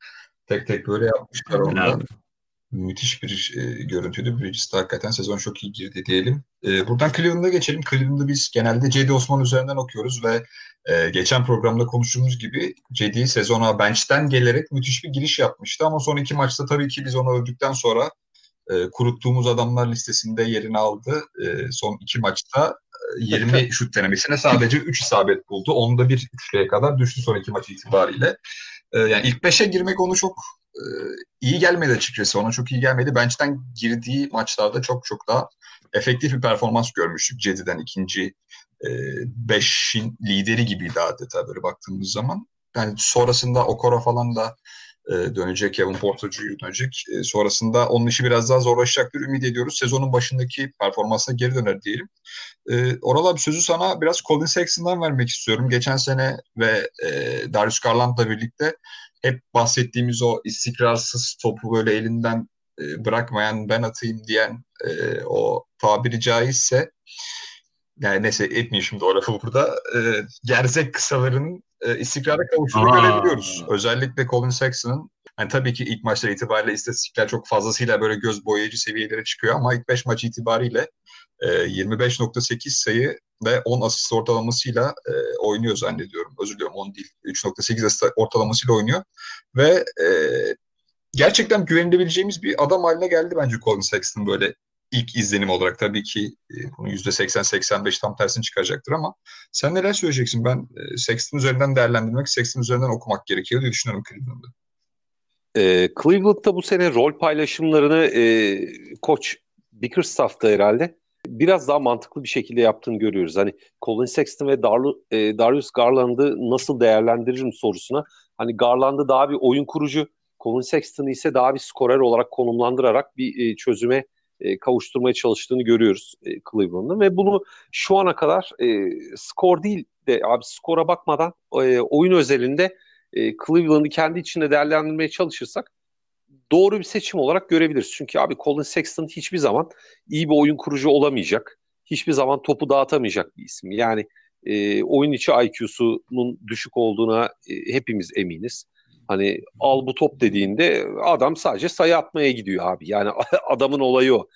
tek tek böyle yapmışlar onda müthiş bir e, görüntüydü. Bridges hakikaten sezon çok iyi girdi diyelim. E, buradan Cleveland'a geçelim. Cleveland'ı biz genelde Cedi Osman üzerinden okuyoruz ve e, geçen programda konuştuğumuz gibi Cedi sezona bench'ten gelerek müthiş bir giriş yapmıştı ama son iki maçta tabii ki biz onu öldükten sonra e, kuruttuğumuz adamlar listesinde yerini aldı. E, son iki maçta 20 e, şut denemesine sadece 3 isabet buldu. Onda bir üçlüye kadar düştü son iki maç itibariyle. E, yani ilk 5'e girmek onu çok e, iyi gelmedi açıkçası. Ona çok iyi gelmedi. Bench'ten girdiği maçlarda çok çok daha efektif bir performans görmüştük. Cedi'den ikinci e, beşin lideri gibiydi adeta böyle baktığımız zaman. Yani sonrasında Okoro falan da dönecek. Kevin Porter Jr. dönecek. E, sonrasında onun işi biraz daha zorlaşacaktır. Ümit ediyoruz. Sezonun başındaki performansına geri döner diyelim. E, Oral abi sözü sana biraz Colin Sexton'dan vermek istiyorum. Geçen sene ve e, Darius Garland'la birlikte hep bahsettiğimiz o istikrarsız topu böyle elinden e, bırakmayan ben atayım diyen e, o tabiri caizse yani neyse etmeyeyim şimdi o lafı burada e, gerzek kısaların e, istikrara kavuştuğunu Aa. görebiliyoruz. Özellikle Colin Sexton'ın yani tabii ki ilk maçlar itibariyle istatistikler çok fazlasıyla böyle göz boyayıcı seviyelere çıkıyor ama ilk 5 maç itibariyle e, 25.8 sayı ve 10 asist ortalamasıyla e, oynuyor zannediyorum. Özür diliyorum 10 değil. 3.8 asist ortalamasıyla oynuyor. Ve e, gerçekten güvenilebileceğimiz bir adam haline geldi bence Colin Sexton böyle ilk izlenim olarak. Tabii ki e, bunun %80-85 tam tersini çıkaracaktır ama sen neler söyleyeceksin? Ben e, Sexton üzerinden değerlendirmek, Sexton üzerinden okumak gerekiyor diye düşünüyorum Cleveland'da. E, Cleveland'da bu sene rol paylaşımlarını e, koç Bickerstaff'ta herhalde biraz daha mantıklı bir şekilde yaptığını görüyoruz. Hani Colin Sexton ve Darlu, e, Darius Garland'ı nasıl değerlendiririm sorusuna hani Garland'ı daha bir oyun kurucu, Colin Sexton'ı ise daha bir skorer olarak konumlandırarak bir e, çözüme e, kavuşturmaya çalıştığını görüyoruz e, Cleveland'ın ve bunu şu ana kadar e, skor değil de abi skora bakmadan e, oyun özelinde e, Cleveland'ı kendi içinde değerlendirmeye çalışırsak doğru bir seçim olarak görebiliriz. Çünkü abi Colin Sexton hiçbir zaman iyi bir oyun kurucu olamayacak. Hiçbir zaman topu dağıtamayacak bir isim. Yani e, oyun içi IQ'sunun düşük olduğuna e, hepimiz eminiz. Hani al bu top dediğinde adam sadece sayı atmaya gidiyor abi. Yani *laughs* adamın olayı o.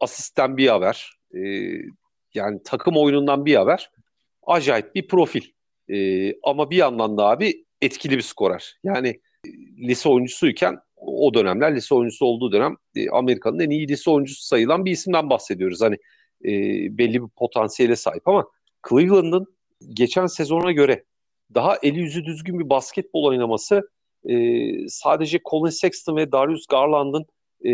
Asisten bir haber. E, yani takım oyunundan bir haber. Acayip bir profil. E, ama bir yandan da abi etkili bir skorer. Yani e, lise oyuncusuyken o dönemler lise oyuncusu olduğu dönem e, Amerika'nın en iyi lise oyuncusu sayılan bir isimden bahsediyoruz. Hani e, belli bir potansiyele sahip ama Cleveland'ın geçen sezona göre daha eli yüzü düzgün bir basketbol oynaması e, sadece Colin Sexton ve Darius Garland'ın e,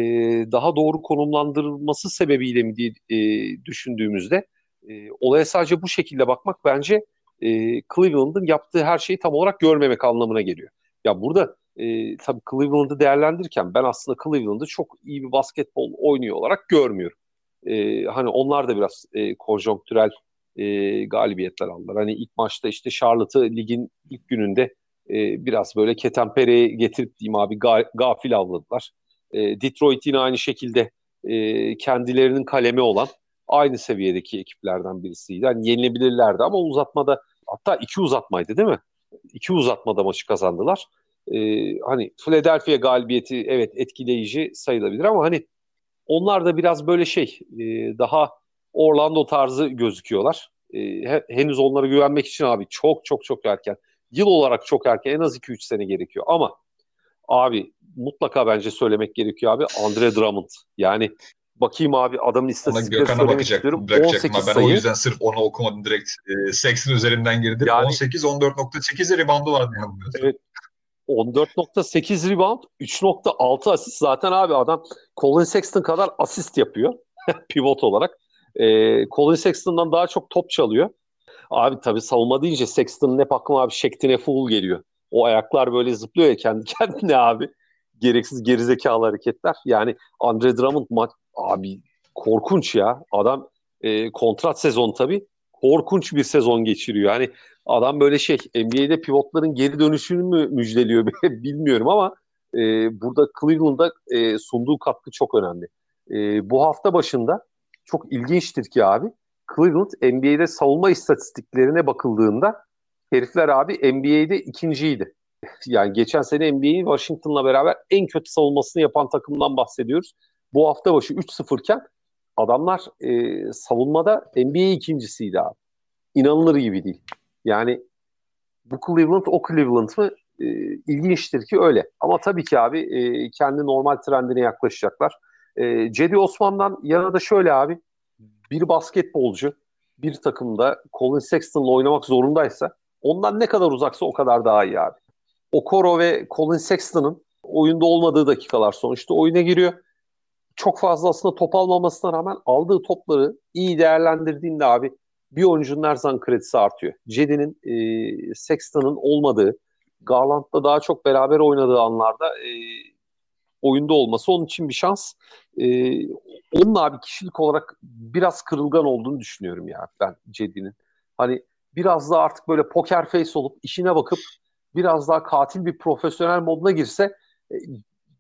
daha doğru konumlandırılması sebebiyle mi diye e, düşündüğümüzde e, olaya sadece bu şekilde bakmak bence e, Cleveland'ın yaptığı her şeyi tam olarak görmemek anlamına geliyor. Ya burada e, tabii Cleveland'ı değerlendirirken ben aslında Cleveland'ı çok iyi bir basketbol oynuyor olarak görmüyorum. e, hani onlar da biraz e, konjonktürel e, galibiyetler aldılar. Hani ilk maçta işte Charlotte'ı ligin ilk gününde e, biraz böyle ketempereye getirip diyeyim abi ga, gafil avladılar. E, Detroit yine aynı şekilde e, kendilerinin kalemi olan aynı seviyedeki ekiplerden birisiydi. Hani yenilebilirlerdi ama uzatmada hatta iki uzatmaydı değil mi? İki uzatmada maçı kazandılar. Ee, hani Philadelphia galibiyeti evet etkileyici sayılabilir ama hani onlar da biraz böyle şey e, daha Orlando tarzı gözüküyorlar. E, henüz onlara güvenmek için abi çok çok çok erken. Yıl olarak çok erken en az 2-3 sene gerekiyor ama abi mutlaka bence söylemek gerekiyor abi Andre Drummond. Yani bakayım abi adamın istatistikleri söylemek bakacak, istiyorum. bırakacaktım 18 ben sayı. o yüzden sırf onu okumadım direkt. E, Sexton üzerinden girdim. Yani- 18 14.8 reboundu yanılmıyorsam. Evet. 14.8 rebound, 3.6 asist. Zaten abi adam Colin Sexton kadar asist yapıyor *laughs* pivot olarak. Ee, Colin Sexton'dan daha çok top çalıyor. Abi tabii savunma deyince Sexton'ın hep aklıma abi şekline full geliyor. O ayaklar böyle zıplıyor ya kendi *laughs* kendine abi. Gereksiz gerizekalı hareketler. Yani Andre Drummond ma- abi korkunç ya. Adam e, kontrat sezon tabii. Korkunç bir sezon geçiriyor. Yani Adam böyle şey NBA'de pivotların geri dönüşünü mü müjdeliyor *laughs* bilmiyorum ama e, burada Cleveland'da e, sunduğu katkı çok önemli. E, bu hafta başında çok ilginçtir ki abi Cleveland NBA'de savunma istatistiklerine bakıldığında herifler abi NBA'de ikinciydi. *laughs* Yani geçen sene NBA'yi Washington'la beraber en kötü savunmasını yapan takımdan bahsediyoruz. Bu hafta başı 3-0 iken adamlar e, savunmada NBA ikincisiydi abi. İnanılır gibi değil. Yani bu Cleveland o Cleveland mı? E, ilginçtir ki öyle. Ama tabii ki abi e, kendi normal trendine yaklaşacaklar. E, Cedi Osman'dan yana da şöyle abi bir basketbolcu bir takımda Colin Sexton'la oynamak zorundaysa ondan ne kadar uzaksa o kadar daha iyi abi. Okoro ve Colin Sexton'ın oyunda olmadığı dakikalar sonuçta oyuna giriyor. Çok fazla aslında top almamasına rağmen aldığı topları iyi değerlendirdiğinde abi bir oyuncunun her zaman kredisi artıyor. Cedi'nin, e, Sexton'ın olmadığı, Garland'la daha çok beraber oynadığı anlarda e, oyunda olması onun için bir şans. E, onun abi kişilik olarak biraz kırılgan olduğunu düşünüyorum ya ben Cedi'nin. Hani biraz daha artık böyle poker face olup işine bakıp biraz daha katil bir profesyonel moduna girse e,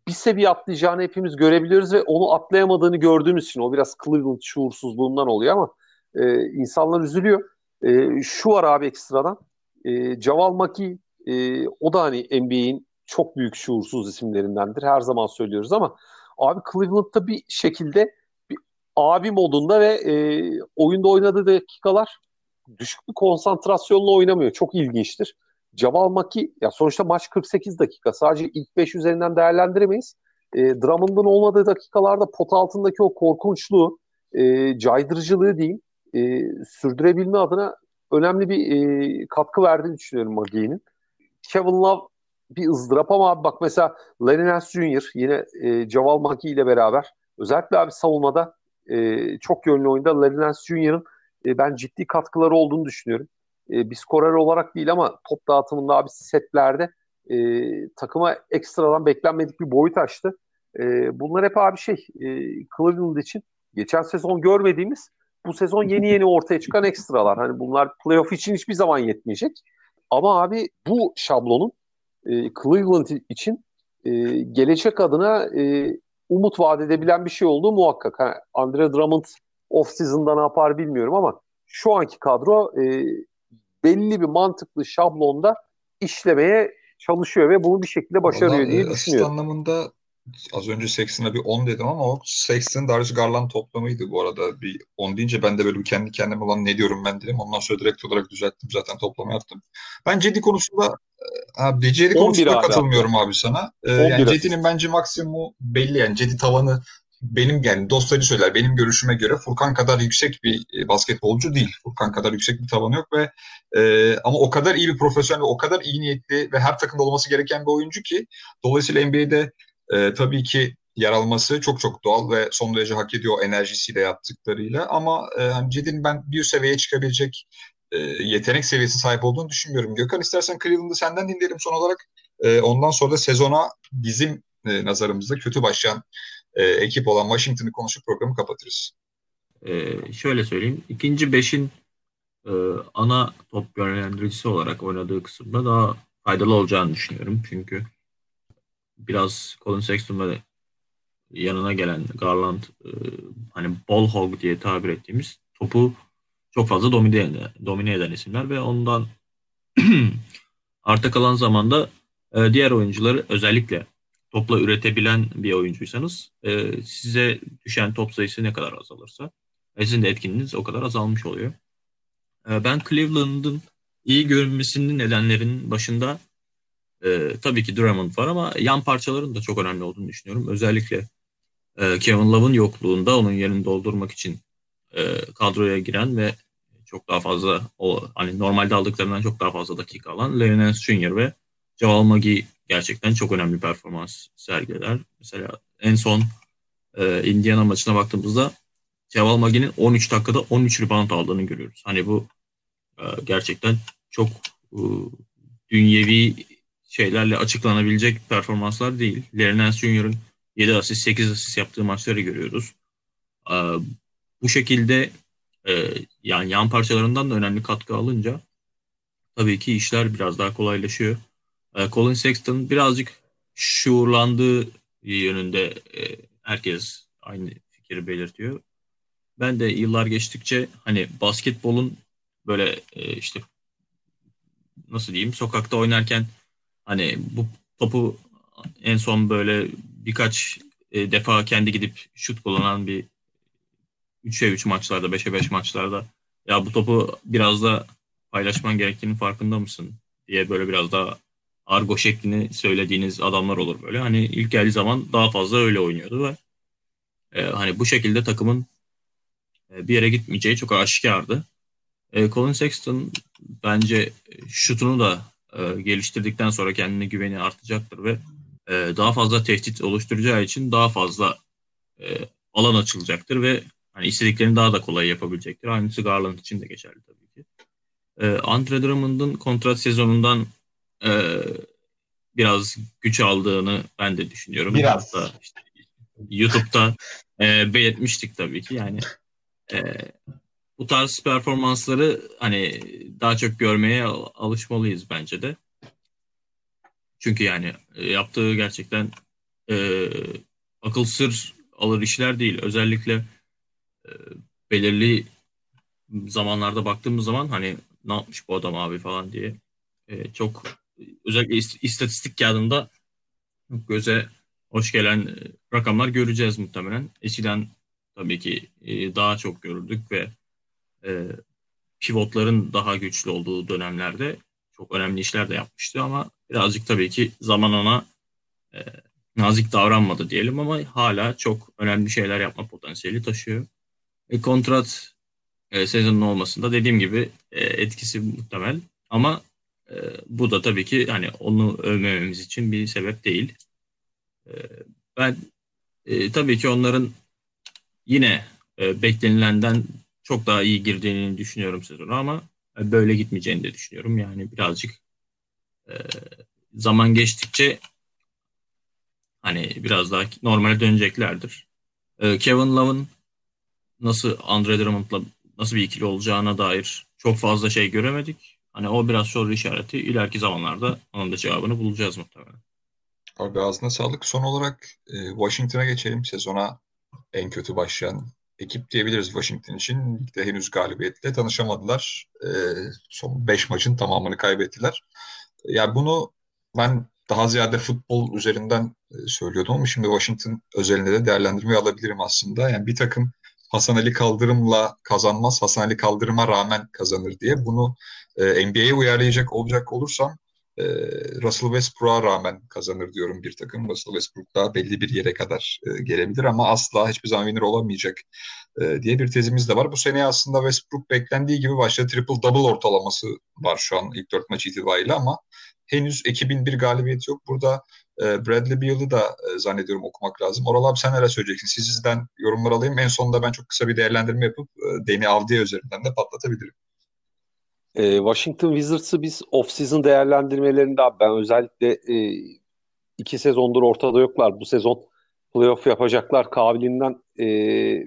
bir seviye atlayacağını hepimiz görebiliyoruz ve onu atlayamadığını gördüğümüz için o biraz Cleveland şuursuzluğundan oluyor ama e, insanlar üzülüyor. E, şu var abi ekstradan. E, Caval Maki e, o da hani NBA'in çok büyük şuursuz isimlerindendir. Her zaman söylüyoruz ama abi Cleveland'da bir şekilde bir abi modunda ve e, oyunda oynadığı dakikalar düşük bir konsantrasyonla oynamıyor. Çok ilginçtir. Caval Maki ya sonuçta maç 48 dakika. Sadece ilk 5 üzerinden değerlendiremeyiz. E, Drummond'un olmadığı dakikalarda pot altındaki o korkunçluğu, e, caydırıcılığı diyeyim e, sürdürebilme adına önemli bir e, katkı verdiğini düşünüyorum Magi'nin. Kevin Love bir ızdırap ama abi bak mesela Nance Jr. yine e, Javal Maki ile beraber özellikle abi savunmada e, çok yönlü oyunda Nance Jr.'ın e, ben ciddi katkıları olduğunu düşünüyorum. E, bir skorer olarak değil ama top dağıtımında abi setlerde e, takıma ekstradan beklenmedik bir boyut açtı. E, bunlar hep abi şey e, Cleveland için geçen sezon görmediğimiz bu sezon yeni yeni ortaya çıkan ekstralar. Hani bunlar playoff için hiçbir zaman yetmeyecek. Ama abi bu şablonun e, Cleveland için e, gelecek adına e, umut vaat edebilen bir şey olduğu muhakkak. Ha, Andre Drummond off-season'da ne yapar bilmiyorum ama şu anki kadro e, belli bir mantıklı şablonda işlemeye çalışıyor ve bunu bir şekilde başarıyor Vallahi, diye e, asist düşünüyorum. anlamında az önce Sexton'a bir 10 dedim ama o Sexton Darius Garland toplamıydı bu arada. Bir 10 deyince ben de böyle bir kendi kendime olan ne diyorum ben dedim. Ondan sonra direkt olarak düzelttim zaten toplama yaptım. Ben Cedi konusunda e, abi Cedi 11 konusunda abi katılmıyorum abi sana. Ee, 11 yani. Cedi'nin bence maksimumu belli yani Cedi tavanı benim yani dostları söyler benim görüşüme göre Furkan kadar yüksek bir e, basketbolcu değil. Furkan kadar yüksek bir tavanı yok ve e, ama o kadar iyi bir profesyonel ve o kadar iyi niyetli ve her takımda olması gereken bir oyuncu ki dolayısıyla NBA'de e, tabii ki yer alması çok çok doğal ve son derece hak ediyor enerjisiyle yaptıklarıyla ama e, hani Cedi'nin ben bir seviyeye çıkabilecek e, yetenek seviyesi sahip olduğunu düşünmüyorum. Gökhan istersen Cleveland'ı senden dinleyelim son olarak. E, ondan sonra da sezona bizim e, nazarımızda kötü başlayan e, ekip olan Washington'ı konuşup programı kapatırız. e, şöyle söyleyeyim. İkinci beşin e, ana top yönlendiricisi olarak oynadığı kısımda daha faydalı olacağını düşünüyorum. Çünkü biraz Colin Sexton ve yanına gelen Garland e, hani ball hog diye tabir ettiğimiz topu çok fazla domine eden, domine eden isimler ve ondan *clears throat* arta kalan zamanda e, diğer oyuncuları özellikle topla üretebilen bir oyuncuysanız e, size düşen top sayısı ne kadar azalırsa e, sizin de etkinliğiniz o kadar azalmış oluyor. E, ben Cleveland'ın iyi görünmesinin nedenlerinin başında e, tabii ki Drummond var ama yan parçaların da çok önemli olduğunu düşünüyorum. Özellikle e, Kevin Love'ın yokluğunda onun yerini doldurmak için e, kadroya giren ve çok daha fazla o hani normalde aldıklarından çok daha fazla dakika alan Nance Jr. ve Javal Magui gerçekten çok önemli performans sergiler. Mesela en son e, Indiana maçına baktığımızda Javal Magui'nin 13 dakikada 13 rebound aldığını görüyoruz. Hani bu e, gerçekten çok e, dünyevi şeylerle açıklanabilecek performanslar değil. Larry Nance Jr.'ın 7 asist 8 asist yaptığı maçları görüyoruz. E, bu şekilde e, yani yan parçalarından da önemli katkı alınca tabii ki işler biraz daha kolaylaşıyor. E, Colin Sexton birazcık şuurlandığı yönünde e, herkes aynı fikri belirtiyor. Ben de yıllar geçtikçe hani basketbolun böyle e, işte nasıl diyeyim sokakta oynarken hani bu topu en son böyle birkaç e, defa kendi gidip şut kullanan bir 3'e 3 maçlarda 5'e 5 maçlarda ya bu topu biraz da paylaşman gerektiğinin farkında mısın diye böyle biraz daha argo şeklini söylediğiniz adamlar olur böyle. Hani ilk geldiği zaman daha fazla öyle oynuyordu ve e, hani bu şekilde takımın e, bir yere gitmeyeceği çok aşikardı. E, Colin Sexton bence şutunu da e, geliştirdikten sonra kendine güveni artacaktır ve e, daha fazla tehdit oluşturacağı için daha fazla e, alan açılacaktır ve hani istediklerini daha da kolay yapabilecektir. Aynısı Garland için de geçerli tabii ki. E, Andre Drummond'un kontrat sezonundan e, biraz güç aldığını ben de düşünüyorum. Biraz. Hatta işte YouTube'da e, belirtmiştik tabii ki. Yani e, bu tarz performansları hani daha çok görmeye alışmalıyız bence de. Çünkü yani e, yaptığı gerçekten e, akıl sır alır işler değil. Özellikle e, belirli zamanlarda baktığımız zaman hani ne yapmış bu adam abi falan diye e, çok özellikle istatistik kağıdında göze hoş gelen e, rakamlar göreceğiz muhtemelen. Eskiden tabii ki e, daha çok görürdük ve e, pivotların daha güçlü olduğu dönemlerde çok önemli işler de yapmıştı ama birazcık tabii ki zaman ona e, nazik davranmadı diyelim ama hala çok önemli şeyler yapma potansiyeli taşıyor. E, kontrat e, sezonun olmasında dediğim gibi e, etkisi muhtemel ama e, bu da tabii ki hani onu övmememiz için bir sebep değil. E, ben e, tabii ki onların yine e, beklenilenden çok daha iyi girdiğini düşünüyorum sezonu ama böyle gitmeyeceğini de düşünüyorum. Yani birazcık e, zaman geçtikçe hani biraz daha normale döneceklerdir. E, Kevin Love'ın nasıl Andre Drummond'la nasıl bir ikili olacağına dair çok fazla şey göremedik. Hani o biraz soru işareti. İleriki zamanlarda onun da cevabını bulacağız muhtemelen. Abi ağzına sağlık. Son olarak e, Washington'a geçelim. Sezona en kötü başlayan ekip diyebiliriz Washington için. Ligde henüz galibiyetle tanışamadılar. E, son 5 maçın tamamını kaybettiler. Yani bunu ben daha ziyade futbol üzerinden e, söylüyordum ama şimdi Washington özelinde de değerlendirmeyi alabilirim aslında. Yani bir takım Hasan Ali Kaldırım'la kazanmaz, Hasan Ali Kaldırım'a rağmen kazanır diye. Bunu e, NBA'ye uyarlayacak olacak olursam e, Russell Westbrook'a rağmen kazanır diyorum bir takım. Russell Westbrook daha belli bir yere kadar e, gelebilir ama asla hiçbir zaman winner olamayacak e, diye bir tezimiz de var. Bu sene aslında Westbrook beklendiği gibi başladı. Triple double ortalaması var şu an ilk dört maç itibariyle ama henüz ekibin bir galibiyeti yok. Burada e, Bradley Beal'ı da e, zannediyorum okumak lazım. Oral abi sen neler söyleyeceksin? Sizden yorumlar alayım. En sonunda ben çok kısa bir değerlendirme yapıp e, Deni Avdiye üzerinden de patlatabilirim. E, Washington Wizards'ı biz off-season değerlendirmelerinde abi ben özellikle e, iki sezondur ortada yoklar. Bu sezon playoff yapacaklar kabiliğinden e,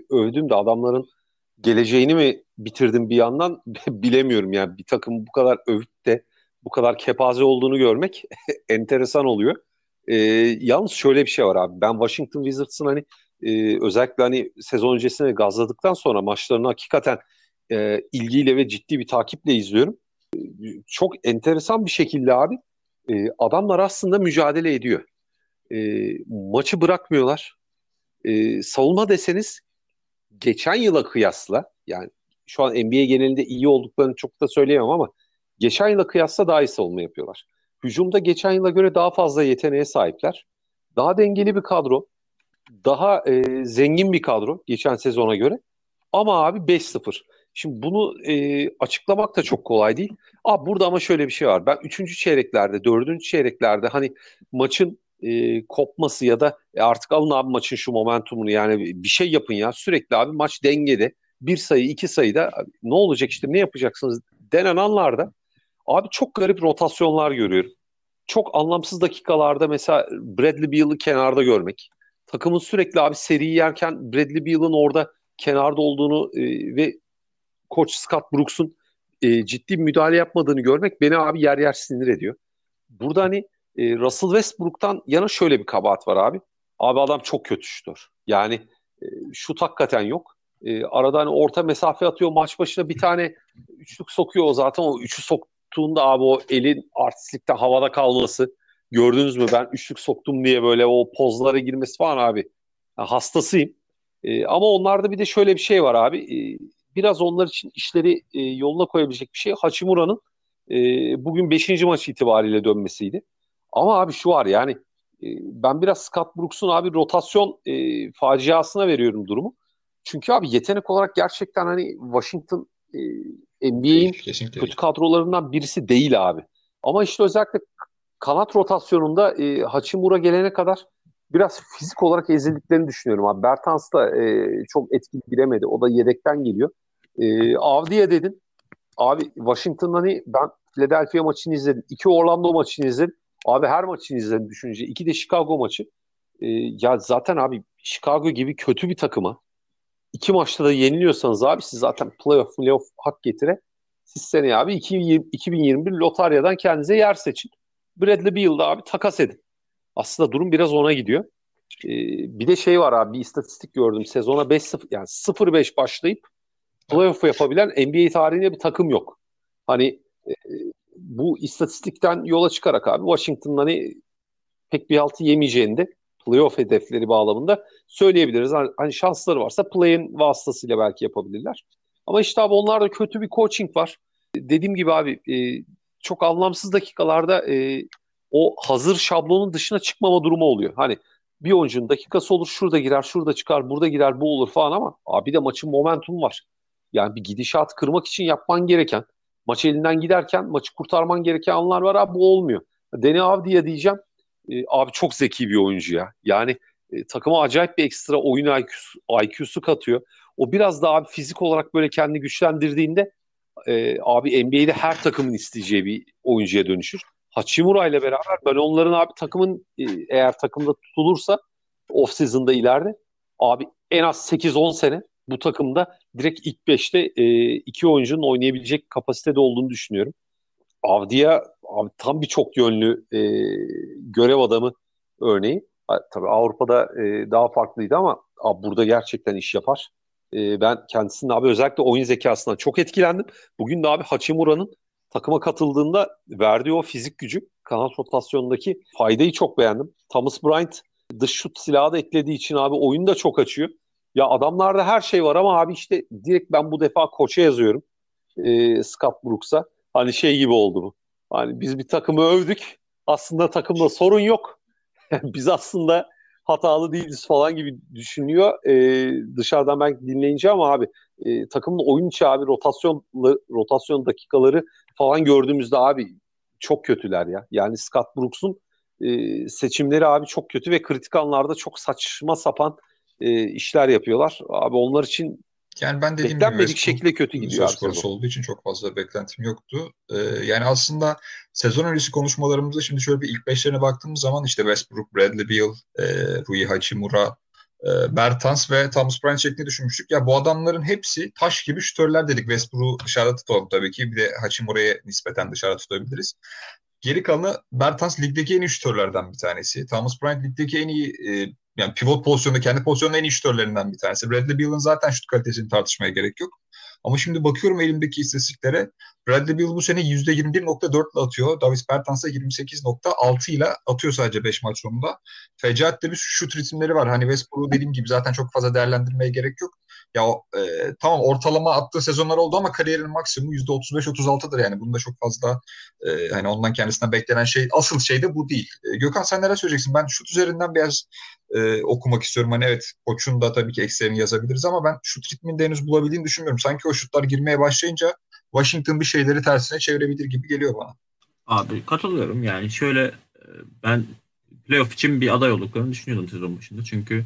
övdüm de adamların geleceğini mi bitirdim bir yandan *laughs* bilemiyorum yani bir takım bu kadar övüp de bu kadar kepaze olduğunu görmek *laughs* enteresan oluyor. E, yalnız şöyle bir şey var abi. Ben Washington Wizards'ın hani e, özellikle hani sezon öncesinde gazladıktan sonra maçlarını hakikaten e, ilgiyle ve ciddi bir takiple izliyorum. E, çok enteresan bir şekilde abi e, adamlar aslında mücadele ediyor. E, maçı bırakmıyorlar. E, savunma deseniz geçen yıla kıyasla yani şu an NBA genelinde iyi olduklarını çok da söyleyemem ama geçen yıla kıyasla daha iyi savunma yapıyorlar. Hücumda geçen yıla göre daha fazla yeteneğe sahipler. Daha dengeli bir kadro. Daha e, zengin bir kadro geçen sezona göre. Ama abi 5-0. Şimdi bunu e, açıklamak da çok kolay değil. Abi burada ama şöyle bir şey var. Ben 3. çeyreklerde, 4. çeyreklerde hani maçın e, kopması ya da e, artık alın abi maçın şu momentumunu yani bir şey yapın ya. Sürekli abi maç dengede. Bir sayı, iki sayıda ne olacak işte ne yapacaksınız denen anlarda Abi çok garip rotasyonlar görüyorum. Çok anlamsız dakikalarda mesela Bradley Beal'ı kenarda görmek. Takımın sürekli abi seri yerken Bradley Beal'ın orada kenarda olduğunu e, ve koç Scott Brooks'un e, ciddi müdahale yapmadığını görmek beni abi yer yer sinir ediyor. Burada hani e, Russell Westbrook'tan yana şöyle bir kabahat var abi. Abi adam çok kötü şutör. Yani e, şut hakikaten yok. E, arada hani orta mesafe atıyor maç başına bir tane üçlük sokuyor zaten o üçü sok tuttuğunda abi o elin artistlikten havada kalması gördünüz mü ben üçlük soktum diye böyle o pozlara girmesi falan abi yani hastasıyım. E, ama onlarda bir de şöyle bir şey var abi. E, biraz onlar için işleri e, yoluna koyabilecek bir şey. Hachimura'nın e, bugün 5. maç itibariyle dönmesiydi. Ama abi şu var yani e, ben biraz Scott Brooks'un abi rotasyon e, faciasına veriyorum durumu. Çünkü abi yetenek olarak gerçekten hani Washington e, NBA'in kötü kadrolarından birisi değil abi. Ama işte özellikle kanat rotasyonunda e, Hachimura gelene kadar biraz fizik olarak ezildiklerini düşünüyorum abi. Bertans da e, çok etkili giremedi. O da yedekten geliyor. E, Avdiye dedin. Abi Washington'dan hani ben Philadelphia maçını izledim. İki Orlando maçını izledim. Abi her maçını izledim düşünce. İki de Chicago maçı. E, ya zaten abi Chicago gibi kötü bir takıma iki maçta da yeniliyorsanız abi siz zaten playoff playoff hak getire. Siz seneye abi 2021 lotaryadan kendinize yer seçin. Bradley Beal'da abi takas edin. Aslında durum biraz ona gidiyor. Ee, bir de şey var abi bir istatistik gördüm. Sezona 5-0 yani 0-5 başlayıp playoff yapabilen NBA tarihinde bir takım yok. Hani e, bu istatistikten yola çıkarak abi Washington'ın hani pek bir altı yemeyeceğini de playoff hedefleri bağlamında söyleyebiliriz. Hani, hani şansları varsa play'in vasıtasıyla belki yapabilirler. Ama işte abi onlarda kötü bir coaching var. Dediğim gibi abi e, çok anlamsız dakikalarda e, o hazır şablonun dışına çıkmama durumu oluyor. Hani bir oyuncunun dakikası olur şurada girer şurada çıkar burada girer bu olur falan ama abi de maçın momentum var. Yani bir gidişat kırmak için yapman gereken maç elinden giderken maçı kurtarman gereken anlar var abi bu olmuyor. Deni Avdi'ye diyeceğim e, abi çok zeki bir oyuncu ya. Yani e, takıma acayip bir ekstra oyun IQ'su, IQ'su katıyor. O biraz daha abi fizik olarak böyle kendini güçlendirdiğinde e, abi NBA'de her takımın isteyeceği bir oyuncuya dönüşür. Hachimura ile beraber ben onların abi takımın e, eğer takımda tutulursa off season'da ileride abi en az 8-10 sene bu takımda direkt ilk 5'te e, iki oyuncunun oynayabilecek kapasitede olduğunu düşünüyorum. Avdiya abi tam bir çok yönlü e, görev adamı örneği. Tabii Avrupa'da e, daha farklıydı ama abi burada gerçekten iş yapar. E, ben kendisinin abi özellikle oyun zekasından çok etkilendim. Bugün de abi Hachimura'nın takıma katıldığında verdiği o fizik gücü kanat rotasyonundaki faydayı çok beğendim. Thomas Bryant dış şut silahı da eklediği için abi oyunu da çok açıyor. Ya adamlarda her şey var ama abi işte direkt ben bu defa koça yazıyorum. E, Scott Brooks'a. Hani şey gibi oldu bu. Hani biz bir takımı övdük. Aslında takımda sorun yok. *laughs* biz aslında hatalı değiliz falan gibi düşünüyor. E, dışarıdan ben dinleyince ama abi e, takımın oyun abi rotasyon rotasyon dakikaları falan gördüğümüzde abi çok kötüler ya. Yani Scott Brooks'un e, seçimleri abi çok kötü ve kritik anlarda çok saçma sapan e, işler yapıyorlar. Abi onlar için yani ben dediğim Beklenmedik gibi şekilde kötü gidiyor. Söz konusu olduğu için çok fazla beklentim yoktu. Ee, yani aslında sezon öncesi konuşmalarımızda şimdi şöyle bir ilk beşlerine baktığımız zaman işte Westbrook, Bradley Beal, e, Rui Hachimura, e, Bertans ve Thomas Bryant şeklinde düşünmüştük. Ya bu adamların hepsi taş gibi şütörler dedik. Westbrook'u dışarıda tutalım tabii ki. Bir de Hachimura'ya nispeten dışarıda tutabiliriz. Geri kalanı Bertans ligdeki en iyi şütörlerden bir tanesi. Thomas Bryant ligdeki en iyi e, yani pivot pozisyonunda kendi pozisyonunda en iyi şütörlerinden bir tanesi. Bradley Beal'ın zaten şut kalitesini tartışmaya gerek yok. Ama şimdi bakıyorum elimdeki istatistiklere. Bradley Beal bu sene %21.4 ile atıyor. Davis Bertans da 28.6 ile atıyor sadece 5 maç sonunda. Fecaat de bir şut ritimleri var. Hani Westbrook'u dediğim gibi zaten çok fazla değerlendirmeye gerek yok. Ya e, tamam ortalama attığı sezonlar oldu ama kariyerinin maksimumu %35-36'dır yani. Bunda çok fazla e, hani ondan kendisinden beklenen şey asıl şey de bu değil. E, Gökhan sen neler söyleyeceksin? Ben şut üzerinden biraz e, okumak istiyorum. Hani evet koçun da tabii ki eksilerini yazabiliriz ama ben şut ritmini de henüz bulabildiğini düşünmüyorum. Sanki o şutlar girmeye başlayınca Washington bir şeyleri tersine çevirebilir gibi geliyor bana. Abi katılıyorum yani şöyle e, ben playoff için bir aday olduklarını düşünüyordum sezon başında. Çünkü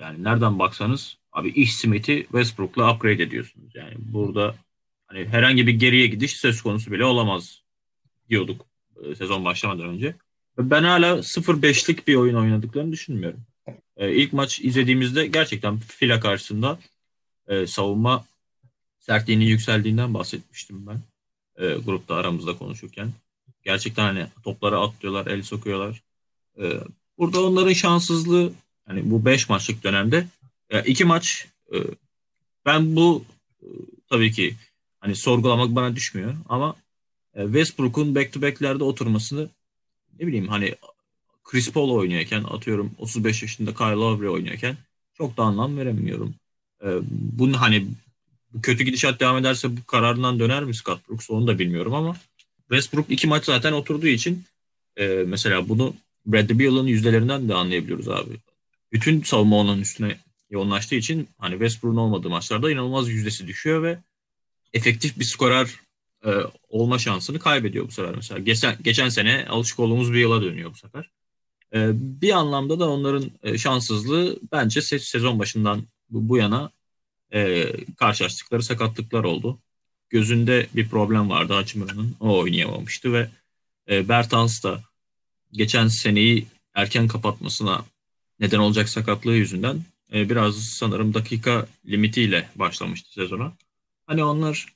yani nereden baksanız abi iş Smith'i Westbrook'la upgrade ediyorsunuz. Yani burada hani herhangi bir geriye gidiş söz konusu bile olamaz diyorduk e, sezon başlamadan önce. Ben hala 0-5'lik bir oyun oynadıklarını düşünmüyorum. E, ilk maç izlediğimizde gerçekten fila karşısında e, savunma sertliğinin yükseldiğinden bahsetmiştim ben. E, grupta aramızda konuşurken. Gerçekten hani topları atlıyorlar, el sokuyorlar. Burada onların şanssızlığı hani bu 5 maçlık dönemde e, iki maç e, ben bu e, tabii ki hani sorgulamak bana düşmüyor ama e, Westbrook'un back to back'lerde oturmasını ne bileyim hani Chris Paul oynuyorken atıyorum 35 yaşında Kyle Lowry oynuyorken çok da anlam veremiyorum. Ee, bunu hani kötü gidişat devam ederse bu kararından döner mi Scott Brooks onu da bilmiyorum ama Westbrook iki maç zaten oturduğu için e, mesela bunu Bradley Beal'ın yüzdelerinden de anlayabiliyoruz abi. Bütün savunma onun üstüne yoğunlaştığı için hani Westbrook'un olmadığı maçlarda inanılmaz yüzdesi düşüyor ve efektif bir skorer e, olma şansını kaybediyor bu sefer mesela. Geçen, geçen sene alışık olduğumuz bir yıla dönüyor bu sefer. E, bir anlamda da onların e, şanssızlığı bence sezon başından bu, bu yana e, karşılaştıkları sakatlıklar oldu. Gözünde bir problem vardı Hachimura'nın. O oynayamamıştı ve e, Bertans da geçen seneyi erken kapatmasına neden olacak sakatlığı yüzünden e, biraz sanırım dakika limitiyle başlamıştı sezona. Hani onlar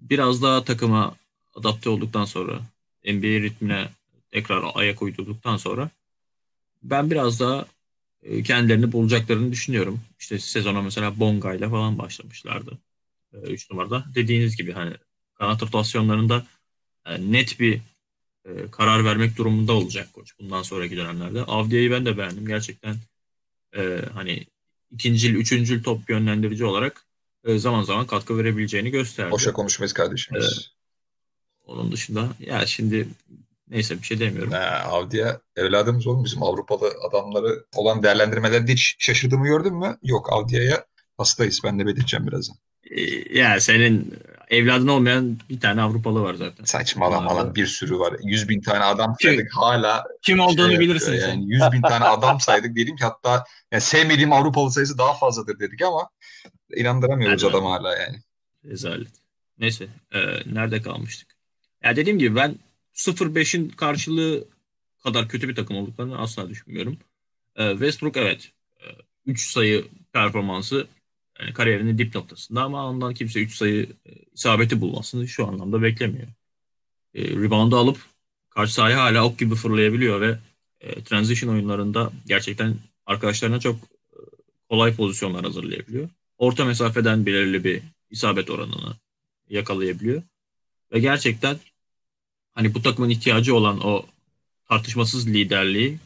biraz daha takıma adapte olduktan sonra NBA ritmine tekrar ayak uydurduktan sonra ben biraz daha e, kendilerini bulacaklarını düşünüyorum. İşte sezona mesela Bonga ile falan başlamışlardı. 3 e, numarada. Dediğiniz gibi hani kanat rotasyonlarında e, net bir karar vermek durumunda olacak koç bundan sonraki dönemlerde. Avdia'yı ben de beğendim. Gerçekten hani ikincil, üçüncül top yönlendirici olarak e, zaman zaman katkı verebileceğini gösterdi. Boşa konuşmayız kardeşimiz. Ee, onun dışında ya şimdi neyse bir şey demiyorum. Ha, Avdi'ye evladımız oğlum bizim Avrupalı adamları olan değerlendirmelerde hiç şaşırdığımı gördün mü? Yok Avdi'ye hastayız. Ben de belirteceğim birazdan. Ee, ya senin evladın olmayan bir tane Avrupalı var zaten. Saçmalama lan bir sürü var. Yüz bin tane adam saydık kim, hala. Kim olduğunu şey bilirsin yani sen. Yüz bin tane *laughs* adam saydık dedim ki hatta yani sevmediğim Avrupalı sayısı daha fazladır dedik ama inandıramıyoruz adam hala yani. Rezalet. Neyse e, nerede kalmıştık? Ya dediğim gibi ben 0-5'in karşılığı kadar kötü bir takım olduklarını asla düşünmüyorum. E, Westbrook evet 3 e, sayı performansı yani kariyerinin dip noktasında ama ondan kimse 3 sayı e, isabeti bulmasını şu anlamda beklemiyor. E, rebound'u alıp karşı sahaya hala ok gibi fırlayabiliyor ve e, transition oyunlarında gerçekten arkadaşlarına çok e, kolay pozisyonlar hazırlayabiliyor orta mesafeden belirli bir isabet oranını yakalayabiliyor. Ve gerçekten hani bu takımın ihtiyacı olan o tartışmasız liderliği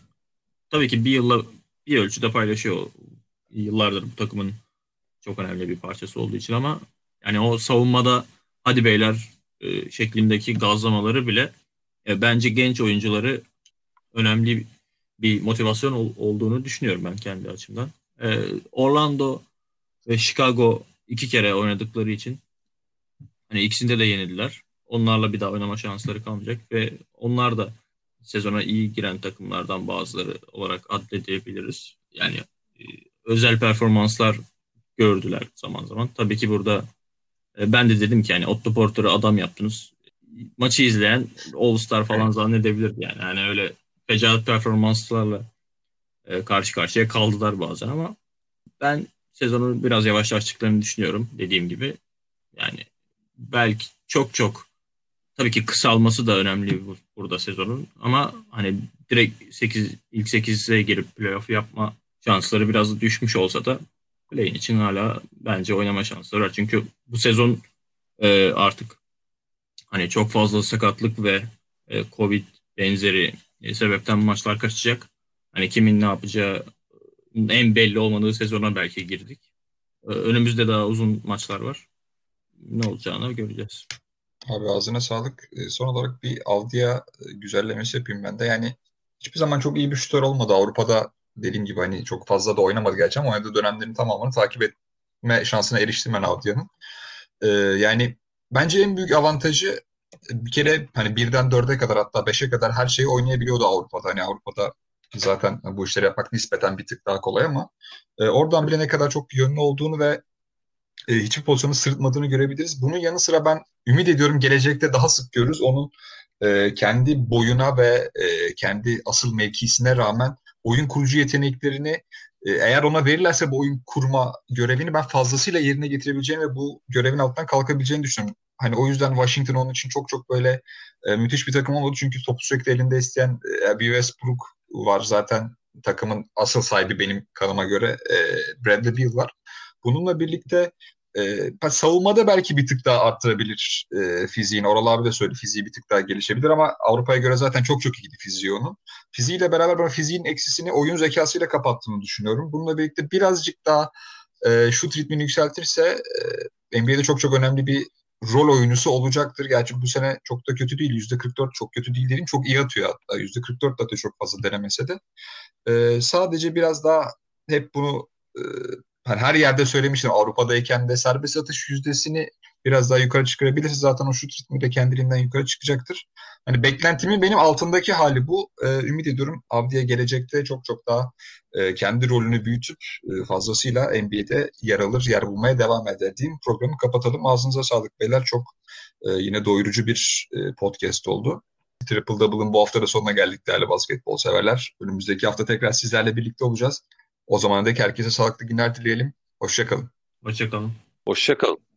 tabii ki bir yılla bir ölçüde paylaşıyor. Yıllardır bu takımın çok önemli bir parçası olduğu için ama yani o savunmada hadi beyler e, şeklindeki gazlamaları bile e, bence genç oyuncuları önemli bir motivasyon ol, olduğunu düşünüyorum ben kendi açımdan. E, Orlando ve Chicago iki kere oynadıkları için hani ikisinde de yenildiler. Onlarla bir daha oynama şansları kalmayacak ve onlar da sezona iyi giren takımlardan bazıları olarak addedebiliriz. Yani e, özel performanslar gördüler zaman zaman. Tabii ki burada e, ben de dedim ki yani Otto Porter'ı adam yaptınız. Maçı izleyen All Star falan zannedebilirdi yani. Yani öyle fecaat performanslarla e, karşı karşıya kaldılar bazen ama Ben sezonu biraz yavaşlaştıklarını düşünüyorum dediğim gibi. Yani belki çok çok tabii ki kısalması da önemli bu, burada sezonun ama hani direkt 8 ilk 8'e girip playoff yapma şansları biraz düşmüş olsa da play için hala bence oynama şansları var. Çünkü bu sezon e, artık hani çok fazla sakatlık ve e, Covid benzeri e, sebepten maçlar kaçacak. Hani kimin ne yapacağı en belli olmadığı sezona belki girdik. E, önümüzde daha uzun maçlar var. Ne olacağını göreceğiz. Abi ağzına sağlık. E, son olarak bir Avdiya e, güzellemesi yapayım ben de. Yani hiçbir zaman çok iyi bir şutör olmadı. Avrupa'da dediğim gibi hani çok fazla da oynamadı gerçi ama oynadığı dönemlerin tamamını takip etme şansına eriştim ben Avdiya'nın. Ee, yani bence en büyük avantajı bir kere hani birden dörde kadar hatta beşe kadar her şeyi oynayabiliyordu Avrupa'da. Hani Avrupa'da zaten bu işleri yapmak nispeten bir tık daha kolay ama e, oradan bile ne kadar çok yönlü olduğunu ve e, hiçbir pozisyonu sırıtmadığını görebiliriz. Bunun yanı sıra ben ümit ediyorum gelecekte daha sık görürüz. Onun e, kendi boyuna ve e, kendi asıl mevkisine rağmen oyun kurucu yeteneklerini e, eğer ona verirlerse bu oyun kurma görevini ben fazlasıyla yerine getirebileceğini ve bu görevin altından kalkabileceğini düşünüyorum. Hani o yüzden Washington onun için çok çok böyle e, müthiş bir takım olmadı. Çünkü topu sürekli elinde isteyen e, bir Westbrook var. Zaten takımın asıl sahibi benim kanıma göre e, Bradley Beal var. Bununla birlikte e, savunmada belki bir tık daha arttırabilir e, fiziğini. Oral abi de söyledi fiziği bir tık daha gelişebilir ama Avrupa'ya göre zaten çok çok iyiydi fiziği onun. Fiziğiyle beraber ben fiziğin eksisini oyun zekasıyla kapattığını düşünüyorum. Bununla birlikte birazcık daha e, şut ritmini yükseltirse e, NBA'de çok çok önemli bir rol oyuncusu olacaktır. Gerçi bu sene çok da kötü değil. %44 çok kötü değil dedim. Çok iyi atıyor hatta. %44 da çok fazla denemese de. E, sadece biraz daha hep bunu e, hani her yerde söylemiştim Avrupa'dayken de serbest atış yüzdesini biraz daha yukarı çıkarabilirse zaten o şut ritmi de kendiliğinden yukarı çıkacaktır. Hani beklentimin benim altındaki hali bu. Ee, ümit ediyorum Avdi'ye gelecekte çok çok daha e, kendi rolünü büyütüp e, fazlasıyla NBA'de yer alır, yer bulmaya devam eder diyeyim. Programı kapatalım. Ağzınıza sağlık beyler. Çok e, yine doyurucu bir e, podcast oldu. Triple Double'ın bu hafta da sonuna geldik değerli basketbol severler. Önümüzdeki hafta tekrar sizlerle birlikte olacağız. O zaman da herkese sağlıklı günler dileyelim. Hoşçakalın. Hoşçakalın. Hoşçakalın.